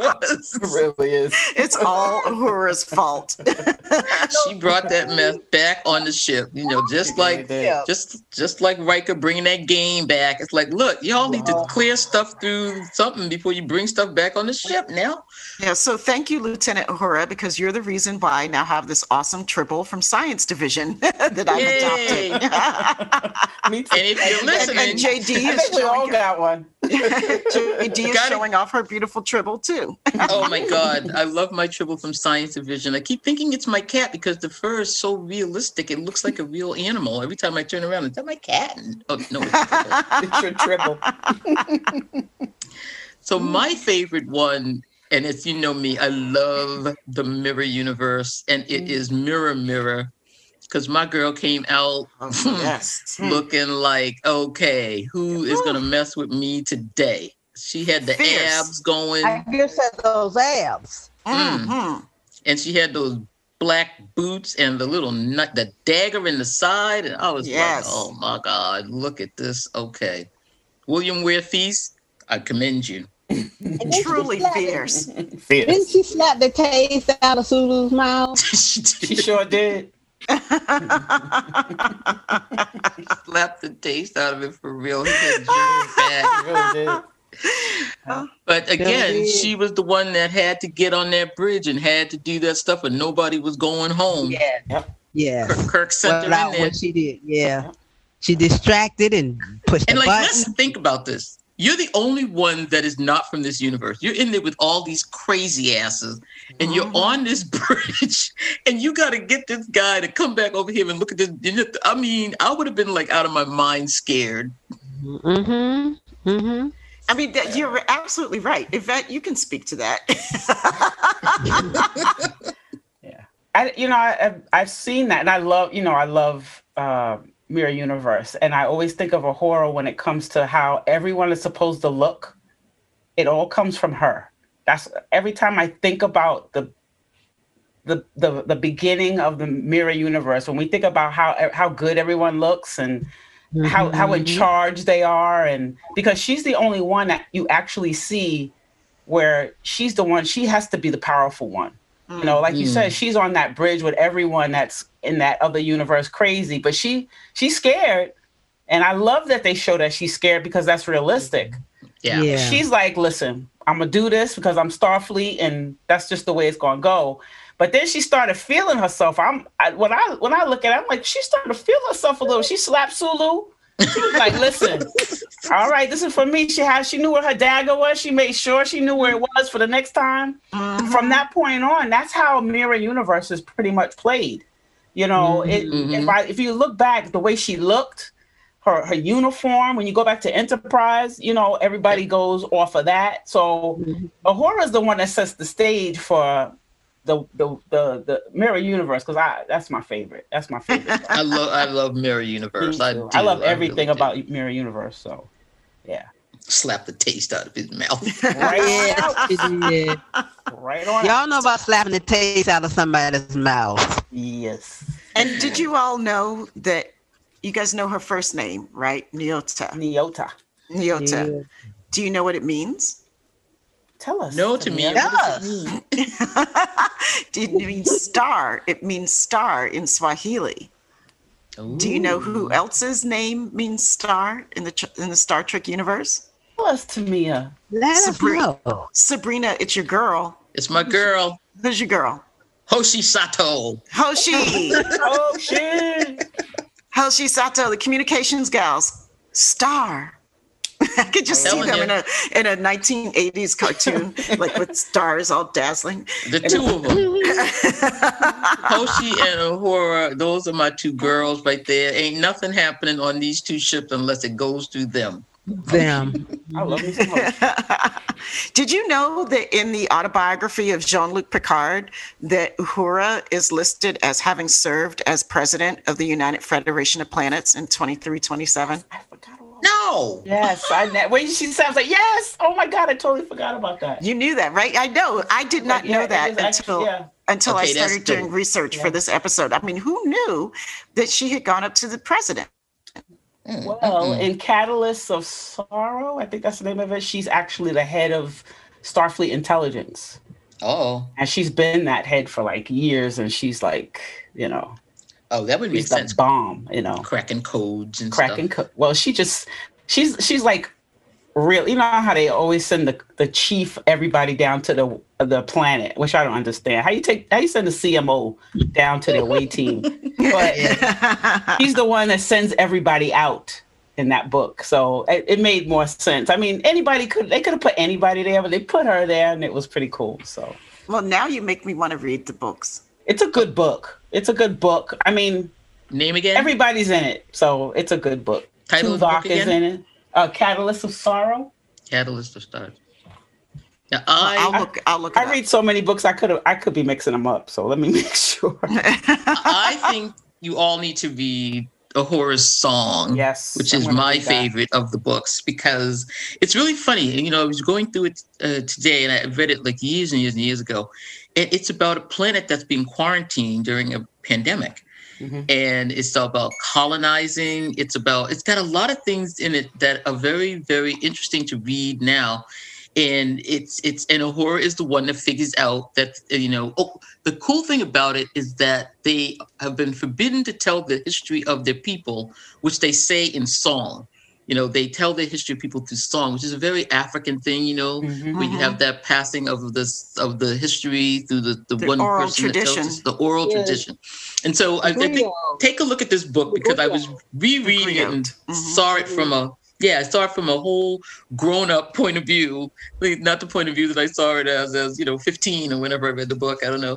It really is. it's all Uhura's fault. she brought that mess back on the ship. You know, just like. Yeah. just just like Riker bringing that game back. It's like, look, y'all need to clear stuff through something before you bring stuff back on the ship. Now, yeah, so thank you, Lieutenant Uhura, because you're the reason why I now have this awesome tribble from Science Division that I've Yay. adopted. Me too. and if you're and, listening, and JD I is think we all got one. JD is Got it. showing off her beautiful tribble too. oh my god, I love my tribble from Science Division. I keep thinking it's my cat because the fur is so realistic. It looks like a real animal. Every time I turn around, is that my cat? And- Oh no. It's It's your tribble. So my favorite one, and it's you know me, I love the Mirror Universe, and it is Mirror Mirror, because my girl came out Oh, yes. looking like, okay, who is gonna mess with me today? She had the Fierce. abs going, I just said those abs. Mm hmm. and she had those black boots and the little nut, the dagger in the side, and I was Yes. like, oh my god, look at this. Okay, William Ware Theiss, I commend you. And then she Truly fierce. Didn't she slap the taste out of Sulu's mouth? she She sure did. slapped the taste out of it for real. He had jerked back. She really. But again, did. she was the one that had to get on that bridge and had to do that stuff, and nobody was going home. Yeah. Yep. Yes. Kirk, Kirk sent her in there. what she did. Yeah. She distracted and pushed And the like, button. let's think about this. You're the only one that is not from this universe. You're in there with all these crazy asses, and you're on this bridge, and you got to get this guy to come back over here and look at this. I mean, I would have been like out of my mind, scared. Mm-hmm. Mm-hmm. I mean, that, you're absolutely right. Yvette, you can speak to that. Yeah. I, you know, I, I've, I've seen that, and I love, you know, I love uh, Mirror Universe, and I always think of Uhura when it comes to how everyone is supposed to look. It all comes from her. That's every time I think about the the the, the beginning of the Mirror Universe. When we think about how how good everyone looks and how how in mm-hmm. charge they are, and because she's the only one that you actually see where she's the one. She has to be the powerful one. You know, like you mm-hmm. said, she's on that bridge with everyone that's in that other universe crazy, but she she's scared. And I love that they show that she's scared because that's realistic. Yeah. Yeah. She's like, listen, I'm gonna do this because I'm Starfleet, and that's just the way it's gonna go. But then she started feeling herself. I'm I, when I when I look at it, I'm like, she started to feel herself a little. She slapped Sulu. She was like, listen, all right, this is for me. She had she knew where her dagger was. She made sure she knew where it was for the next time. Mm-hmm. From that point on, that's how Mirror Universe is pretty much played. You know, mm-hmm. it, if mm-hmm. I if you look back, the way she looked, her her uniform. When you go back to Enterprise, you know everybody goes off of that. So Uhura is the one that sets the stage for the the the, the Mirror Universe because I that's my favorite. That's my favorite. I love I love Mirror Universe. I, do. I love really everything do. about Mirror Universe. So yeah, slap the taste out of his mouth. right Yeah, on she did. out. Right on. Y'all know about slapping the taste out of somebody's mouth. Yes. and did you all know that you guys know her first name, right? Nyota. Nyota. Nyota. Yeah. Do you know what it means? Tell us. No to me. Tamia. What does it mean? it means star. It means star in Swahili. Do you know who else's name means star in the in the Star Trek universe? Tell us, Tamia. Let us Sabrina. Sabrina, it's your girl. It's my girl. Who's your girl? Hoshi Sato. Hoshi. Oh shit! Hoshi Sato, the communications gals. Star. I could just see them you. in a in a 1980s cartoon, like with stars all dazzling. The two of them. Hoshi and Uhura, those are my two girls right there. Ain't nothing happening on these two ships unless it goes through them. Them. I love me some Hoshi. Did you know that in the autobiography of Jean Luc Picard, that Uhura is listed as having served as president of the United Federation of Planets in 2327? I forgot all. No. Yes, I know. When she sounds like yes. Oh my god, I totally forgot about that. You knew that, right? I know. I did not Yeah, know that that is actually- until yeah. until I Okay, that's started doing dope. research for this episode. I mean, who knew that she had gone up to the president? Mm, Well, mm-mm. in Catalyst of Sorrow, I think that's the name of it. She's actually the head of Starfleet Intelligence, oh, and she's been that head for like years. And she's like, you know, oh, that would make she's the sense. bomb. You know, Cracking codes and cracking. stuff. Co- well, she just she's she's like real. You know how they always send the the chief everybody down to the the planet, which I don't understand. How you take how you send the CMO down to the away team, but he's the one that sends everybody out in that book. So it, it made more sense. I mean, anybody could they could have put anybody there, but they put her there, and it was pretty cool. So well, now you make me want to read the books. it's a good book. It's a good book. I mean, Name again? everybody's in it, so it's a good book. Title of the book Tuvok is in it. Uh, Catalyst of Sorrow. Catalyst of Stars. Now, I'll I, look. I'll look. I read so many books. I could have. I could be mixing them up. So let me make sure. I think you all need to read Uhura's Song. yes, which is my favorite of the books because it's really funny. You know, I was going through it uh, today and I read it like years and years and years ago. And it's about a planet that's being quarantined during a pandemic. Mhm. And it's about colonizing. It's about, it's got a lot of things in it that are very, very interesting to read now. And it's, it's, and Uhura is the one that figures out that, you know, oh, the cool thing about it is that they have been forbidden to tell the history of their people which they say in song. You know, they tell their history of people through song, which is a very African thing. You know, Mhm. where you have that passing of this of the history through the the, The one oral person that tells tradition. us the oral Yes. tradition. And so I, I think take a look at this book because I was rereading it and Mhm. saw it from a yeah, I saw it from a whole grown up point of view, not the point of view that I saw it as as you know 15 or whenever I read the book. I don't know.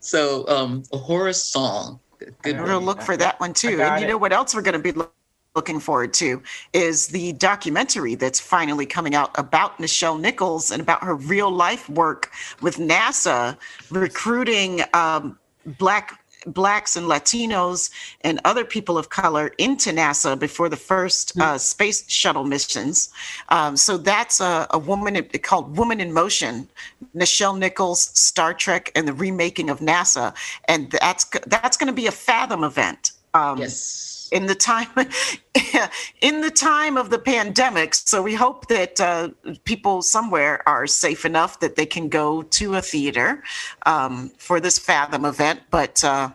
So um, Uhura's Song. Good We're gonna look for that one too. And you it. know what else we're gonna be loo- looking forward to is the documentary that's finally coming out about Nichelle Nichols and about her real life work with NASA recruiting um, black blacks and Latinos and other people of color into NASA before the first uh, space shuttle missions. Um, so that's a, a woman called Woman in Motion, Nichelle Nichols, Star Trek, and the remaking of NASA, and that's that's going to be a Fathom event. Um, Yes. In the time in the time of the pandemic. So we hope that uh, people somewhere are safe enough that they can go to a theater um, for this fathom event but uh,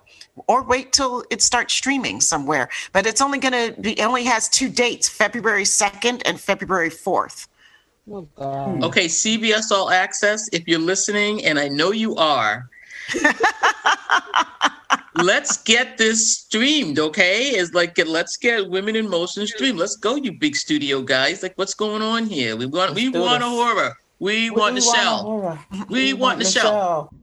or wait till it starts streaming somewhere. But it's only going to be only has two dates february 2nd and february 4th Oh Okay, CBS All Access, if you're listening, and I know you are, let's get this streamed, okay? It's like let's get Women in Motion streamed. Let's go, you big studio guys. Like, what's going on here? We want we Let's do want Uhura. We, want the shell. Aurora. We want the shell.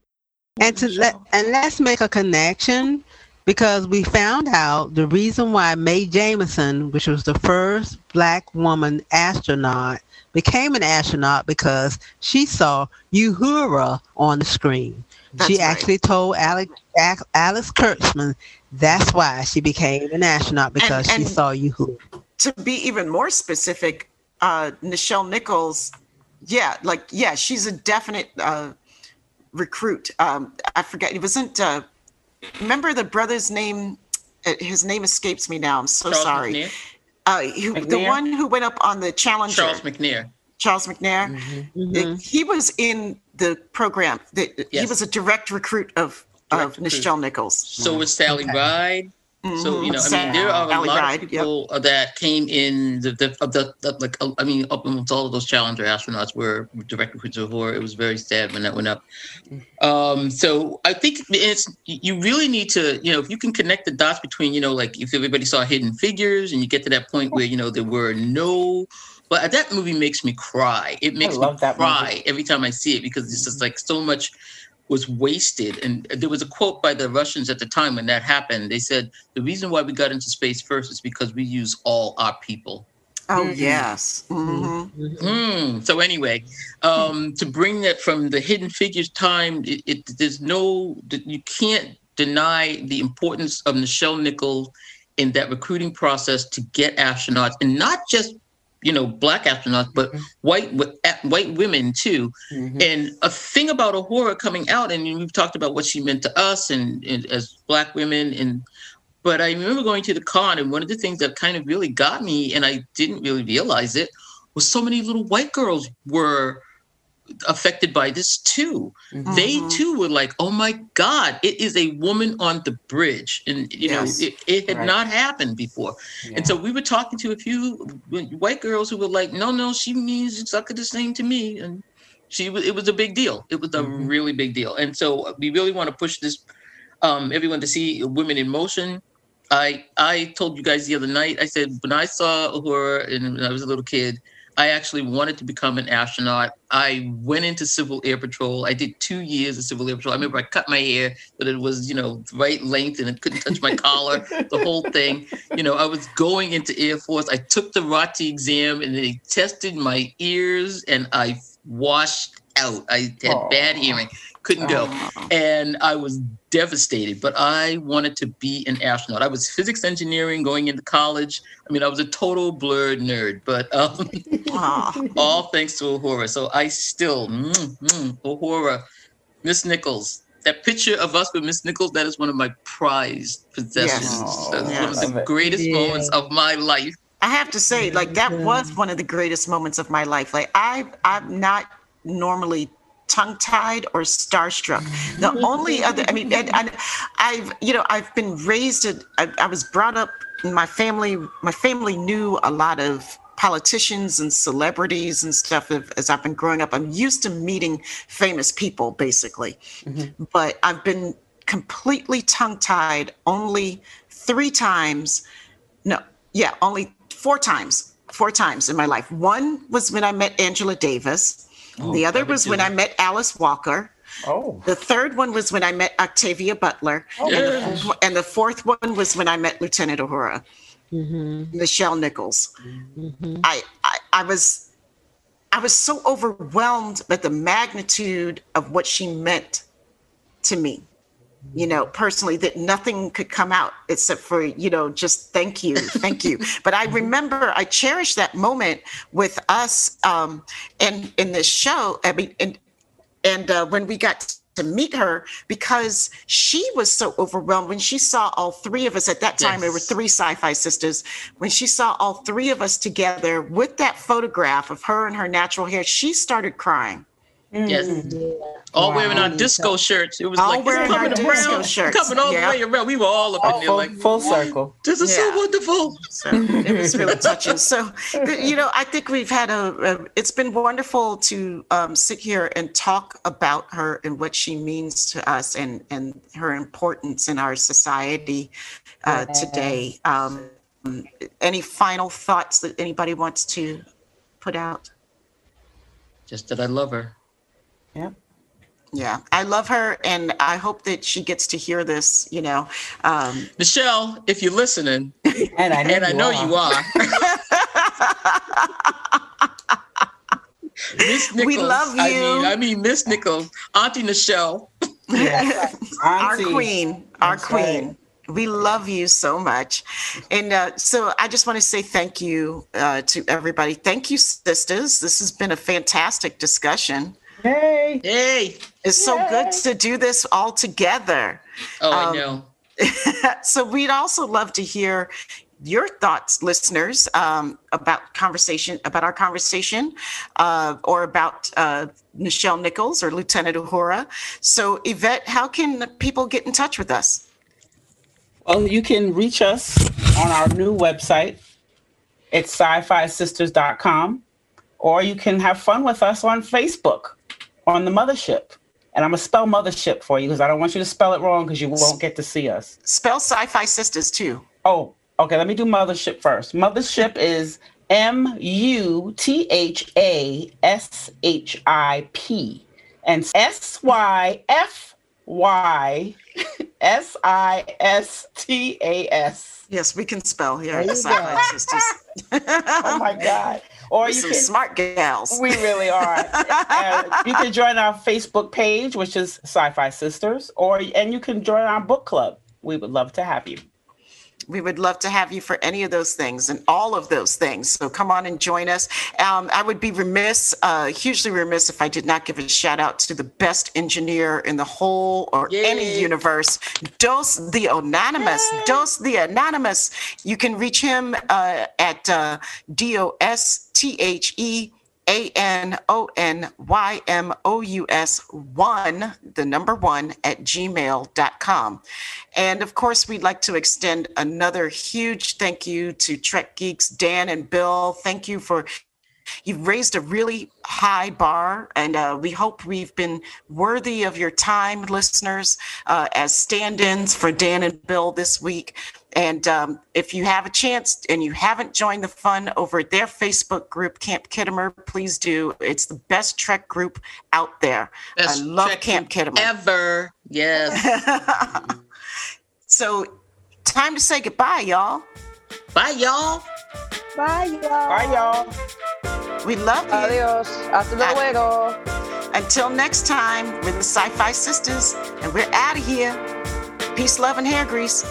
And to let and let's make a connection because we found out the reason why Mae Jemison, which was the first black woman astronaut, became an astronaut because she saw Uhura on the screen. That's she right. actually told Alex, Ac- Alice Kurtzman that's why she became an astronaut because she and- saw Uhura. to be even more specific, uh, Nichelle Nichols, yeah, like yeah, she's a definite uh, recruit. Um, I forget it wasn't. Uh, remember the brother's name? Uh, His name escapes me now. I'm so Charles sorry. McNair. Uh, who, the one who went up on the Challenger, Charles McNair. Charles McNair. Mhm. He was in the program. That He was a direct recruit of of Direct recruit. Nichelle Nichols. So was Sally Okay. Ride. So you know, I mean, there are a Valley lot Ride, of people uh, that came in the, the of the, the like uh, I mean, up almost all of those Challenger astronauts were direct recruits of horror. It was very sad when that went up. Um, so I think it's you really need to you know if you can connect the dots between you know like if everybody saw Hidden Figures and you get to that point where you know there were no. But that movie makes me cry. It makes me love that cry every time I see it because it's just like so much was wasted. And there was a quote by the Russians at the time when that happened. They said, The reason why we got into space first is because we use all our people. Oh yes. hmm Hmm. So, anyway, um, to bring that from the Hidden Figures time, it, it there's no, you can't deny the importance of Nichelle Nichols in that recruiting process to get astronauts and not just you know black astronauts but mm-hmm. white wi- a- white women too. Mm-hmm. And a thing about a horror coming out and we've talked about what she meant to us and, and as black women and but i remember going to the con and one of the things that kind of really got me and i didn't really realize it was so many little white girls were affected by this too mm-hmm. they mm-hmm. too were like oh my god it is a woman on the bridge and you Yes. know it, it had Right. not happened before and so we were talking to a few white girls who were like, no, no, she means exactly the same to me. And she it was a big deal. It was a mm-hmm. really big deal. And so uh, we really want to push this, um, everyone to see women in motion. I, I told you guys the other night, I said, when I saw Uhura and when I was a little kid, I actually wanted to become an astronaut. I went into Civil Air Patrol. I did two years of Civil Air Patrol. I remember I cut my hair, but it was, you know, the right length and it couldn't touch my collar, the whole thing. You know, I was going into Air Force. I took the ROTC exam and they tested my ears and I washed out. I had bad hearing, couldn't go. And I was devastated, but I wanted to be an astronaut. I was physics engineering going into college. I mean, I was a total blurred nerd, but um, all thanks to Uhura. So I still, mm, mm, Uhura, Miss Nichols. That picture of us with Miss Nichols, that is one of my prized possessions. Yes. That's one of the greatest Yeah. moments of my life. I have to say, like that was one of the greatest moments of my life. Like I, I'm not normally tongue-tied or starstruck. The mm-hmm. only other, I mean, and, and I've, you know, I've been raised. in- I, I was brought up. in My family, my family knew a lot of politicians and celebrities and stuff as- as I've been growing up. I'm used to meeting famous people, basically, mm-hmm. but I've been completely tongue-tied only three times no, yeah, only four times. Four times in my life. One was when I met Angela Davis. The other was when I met Alice Walker. Oh. The third one was when I met Octavia Butler. Oh, and, the, and the fourth one was when I met Lieutenant Uhura, Nichelle Nichols. I, I I was I was so overwhelmed at the magnitude of what she meant to me you know, personally, that nothing could come out except for, you know, just thank you, thank you. But I remember I cherish that moment with us um, in in this show. I mean, and and uh, when we got to meet her, because she was so overwhelmed when she saw all three of us at that time. There were three sci-fi sisters. When she saw all three of us together with that photograph of her and her natural hair, she started crying. Yes. All wearing our disco shirts. It was All like it's wearing our coming disco around, shirts. coming all Yeah. the way around. We were all up in there Full, like, full circle. this is Yeah. so wonderful. So it was really touching. So, you know, I think we've had a, a it's been wonderful to um, sit here and talk about her and what she means to us and, and her importance in our society uh, today. Um, any final thoughts that anybody wants to put out? Just that I love her. Yeah. Yeah, I love her, and I hope that she gets to hear this. You know, um, Nichelle, if you're listening, And I know, and I you, know are. you are. Miss Nichols. We love I you. mean, I mean, Miss Nichols, Auntie Nichelle. our Auntie. queen, our That's queen. right. We love you so much. And uh, so I just want to say thank you uh, to everybody. Thank you, sisters. This has been a fantastic discussion. Hey. Hey. It's so good to do this all together. Oh, Um, I know. so we'd also love to hear your thoughts, listeners, um, about conversation about our conversation, uh, or about uh, Nichelle Nichols or Lieutenant Uhura. So Yvette, how can people get in touch with us? Well, you can reach us on our new website. It's sci-fi sisters.com. Or you can have fun with us on Facebook on the mothership. And I'm going to spell mothership for you because I don't want you to spell it wrong because you won't get to see us. Spell Sci-Fi Sisters too. Oh, okay. Let me do mothership first. Mothership is M U T H A S H I P. And S Y F Y S I S T A S. Yes, we can spell here. Sisters. Oh my God. Or We're you some can smart gals. We really are. Uh, you can join our Facebook page, which is Sci-Fi Sisters, or and you can join our book club. We would love to have you. We would love to have you for any of those things and all of those things. So come on and join us. Um, I would be remiss, uh, hugely remiss, if I did not give a shout out to the best engineer in the whole or any universe, Dos the Anonymous. Dos the Anonymous. You can reach him uh, at uh, D O S T H E. A N O N Y M O U S 1, the number one, at gmail.com. And of course, we'd like to extend another huge thank you to Trek Geeks, Dan and Bill. Thank you for. You've raised a really high bar, and uh, we hope we've been worthy of your time, listeners, uh, as stand ins for Dan and Bill this week. And um, if you have a chance and you haven't joined the fun over at their Facebook group, Camp Khitomer, please do. It's the best Trek group out there. Best I love Trek Camp Khitomer. Ever. Yes. so, time to say goodbye, y'all. Bye, y'all. Bye, y'all. Bye, y'all. We love you. Adios. Hasta luego. Until next time, we're the Sci Fi Sisters, and we're out of here. Peace, love, and hair grease.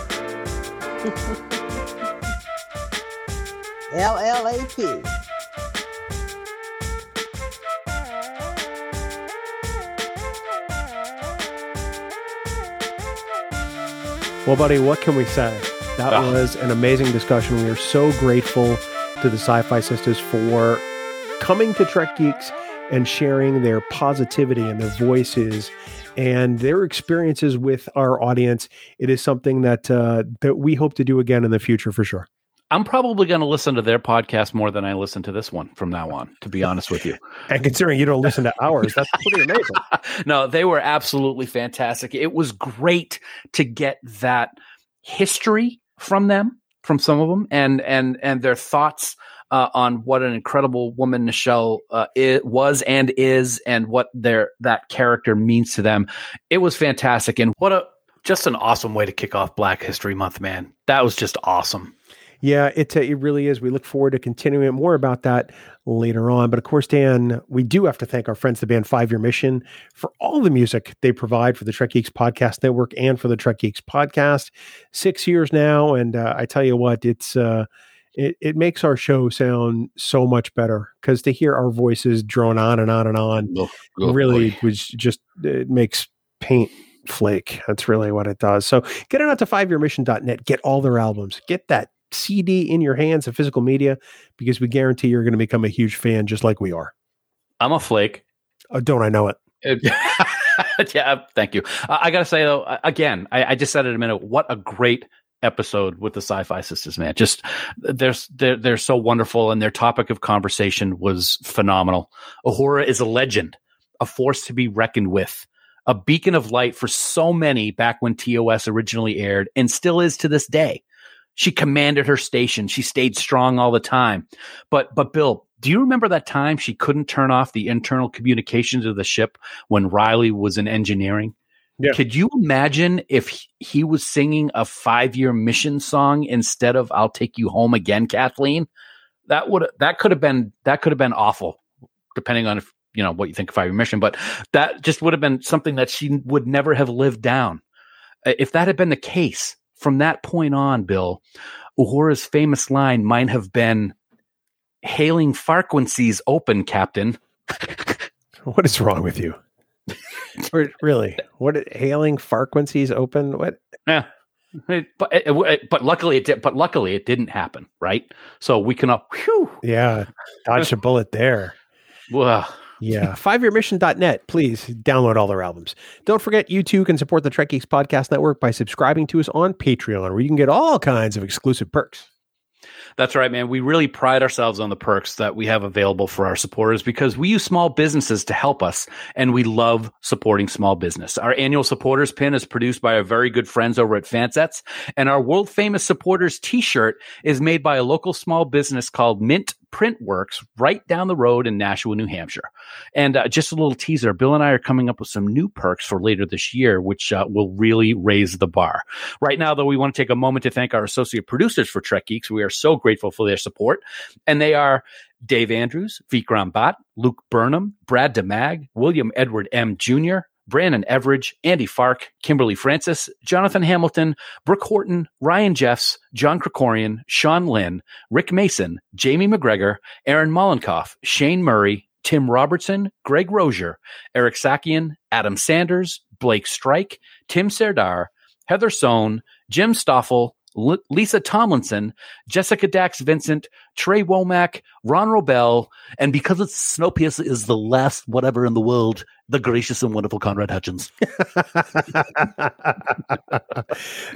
LLAP. Well, buddy, what can we say? That Ah. was an amazing discussion. We are so grateful to the Sci Fi Sisters for coming to Trek Geeks and sharing their positivity and their voices and their experiences with our audience. It is something that uh, that we hope to do again in the future for sure. I'm probably going to listen to their podcast more than I listen to this one from now on, to be honest with you. And considering you don't listen to ours, that's pretty amazing. no, they were absolutely fantastic. It was great to get that history from them, from some of them, and and and their thoughts uh, on what an incredible woman Nichelle uh, was and is, and what their that character means to them. It was fantastic, and what a just an awesome way to kick off Black History Month, man. That was just awesome. Yeah, it uh, it really is. We look forward to continuing more about that later on. But of course, Dan, we do have to thank our friends, the band Five Year Mission, for all the music they provide for the Trek Geeks Podcast Network and for the Trek Geeks Podcast. Six years now, and uh, I tell you what, it's uh, it it makes our show sound so much better because to hear our voices drone on and on and on really boy. was just it makes paint flake. That's really what it does. So get it out to fiveyearmission.net. Get all their albums. Get that CD in your hands of physical media because we guarantee you're going to become a huge fan just like we are. I'm a flake. Oh, don't I know it? yeah, thank you. Uh, I got to say though, uh, again, I, I just said it a minute. What a great episode with the Sci-Fi Sisters, man! Just they're they're they're so wonderful, and their topic of conversation was phenomenal. Uhura is a legend, a force to be reckoned with, a beacon of light for so many back when TOS originally aired, and still is to this day. She commanded her station. She stayed strong all the time. But but Bill, do you remember that time she couldn't turn off the internal communications of the ship when Riley was in engineering? Yeah. Could you imagine if he- was singing a five year mission song instead of "I'll take you home again, Kathleen"? That would that could have been that could have been awful, depending on if you know what you think of five year mission. But that just would have been something that she would never have lived down. If that had been the case from that point on, Bill, Uhura's famous line might have been, "Hailing frequencies open, Captain." What is wrong with you? Really? What hailing frequencies open? What? Yeah. It- but it- but luckily it did. But luckily it didn't happen, right? So we can. Uh, whew, Yeah, dodge a bullet there. Well, Yeah, fiveyearmission.net. Please download all their albums. Don't forget, you too can support the Trek Geeks Podcast Network by subscribing to us on Patreon, where you can get all kinds of exclusive perks. That's right, man. We really pride ourselves on the perks that we have available for our supporters because we use small businesses to help us and we love supporting small business. Our annual supporters pin is produced by our very good friends over at Fansets and our world famous supporters t-shirt is made by a local small business called Mint Printworks right down the road in Nashua, New Hampshire. And uh, just a little teaser, Bill and I are coming up with some new perks for later this year, which uh, will really raise the bar. Right now, though, we want to take a moment to thank our associate producers for Trek Geeks. We are so grateful for their support. And they are Dave Andrews, Vikram Bhatt, Luke Burnham, Brad DeMag, William Edward M. Jr., Brandon Everidge, Andy Fark, Kimberly Francis, Jonathan Hamilton, Brooke Horton, Ryan Jeffs, John Krikorian, Sean Lynn, Rick Mason, Jamie McGregor, Aaron Mollenkoff, Shane Murray, Tim Robertson, Greg Rozier, Eric Sakian, Adam Sanders, Blake Strike, Tim Serdar, Heather Sohn, Jim Stoffel, L- Lisa Tomlinson, Jessica Dax Vincent, Trey Womack, Ron Robel, and because it's Snowpiercer is the last whatever in the world, the gracious and wonderful Conrad Hutchins.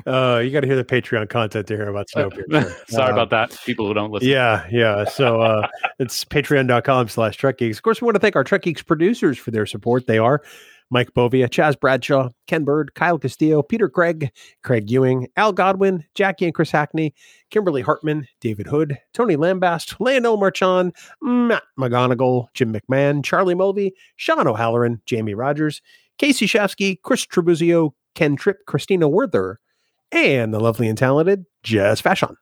uh, you got to hear the Patreon content to hear about Snowpiercer. Sorry Uh, about that, people who don't listen. Yeah, yeah. So uh, it's patreon.com slash Trek Geeks. Of course, we want to thank our Trek Geeks producers for their support. They are Mike Bovia, Chaz Bradshaw, Ken Bird, Kyle Castillo, Peter Craig, Craig Ewing, Al Godwin, Jackie and Chris Hackney, Kimberly Hartman, David Hood, Tony Lambast, Lionel Marchand, Matt McGonigal, Jim McMahon, Charlie Mulvey, Sean O'Halloran, Jamie Rogers, Casey Shafsky, Chris Trebuzio, Ken Tripp, Christina Werther, and the lovely and talented Jess Fashon.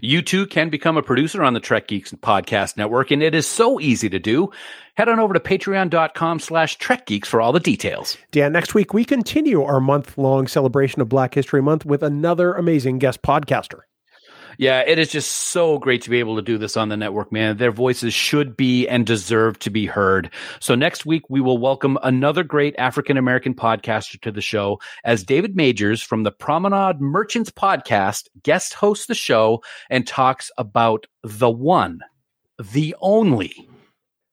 You too can become a producer on the Trek Geeks Podcast Network, and it is so easy to do. Head on over to patreon.com slash Trek Geeks for all the details. Dan, next week we continue our month long celebration of Black History Month with another amazing guest podcaster. Yeah, it is just so great to be able to do this on the network, man. Their voices should be and deserve to be heard. So next week, we will welcome another great African American podcaster to the show as David Majors from the Promenade Merchants podcast guest hosts the show and talks about the one, the only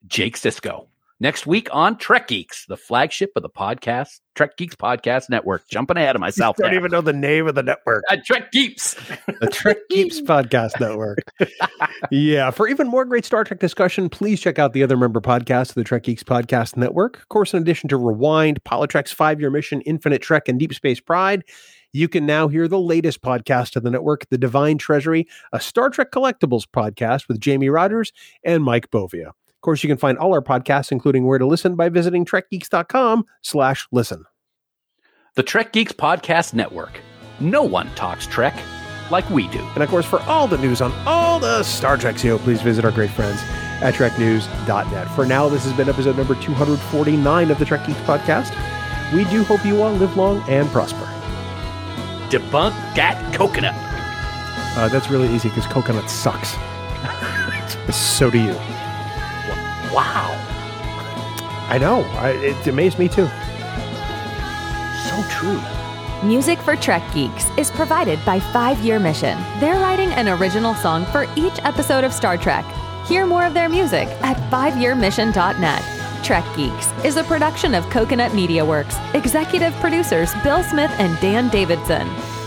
Jake Sisko. Next week on Trek Geeks, the flagship of the podcast, Trek Geeks Podcast Network. Jumping ahead of myself. I don't there. even know the name of the network. Uh, Trek Geeks. The Trek Geeks Podcast Network. yeah. For even more great Star Trek discussion, please check out the other member podcasts of the Trek Geeks Podcast Network. Of course, in addition to Rewind, Polytrek's Five Year Mission, Infinite Trek, and Deep Space Pride, you can now hear the latest podcast of the network, The Divine Treasury, a Star Trek Collectibles podcast with Jamie Rogers and Mike Bovia. Of course, you can find all our podcasts, including where to listen, by visiting trekgeeks.com slash listen. The Trek Geeks Podcast Network. No one talks Trek like we do. And of course, for all the news on all the Star Trek CO, please visit our great friends at treknews.net. For now, this has been episode number 249 of the Trek Geeks podcast. We do hope you all live long and prosper. Debunk that coconut. Uh, that's really easy because coconut sucks. so do you. Wow. I know. I, it amazed me too. So true. Music for Trek Geeks is provided by Five Year Mission. They're writing an original song for each episode of Star Trek. Hear more of their music at fiveyearmission.net. Trek Geeks is a production of Coconut Media Works. Executive producers Bill Smith and Dan Davidson.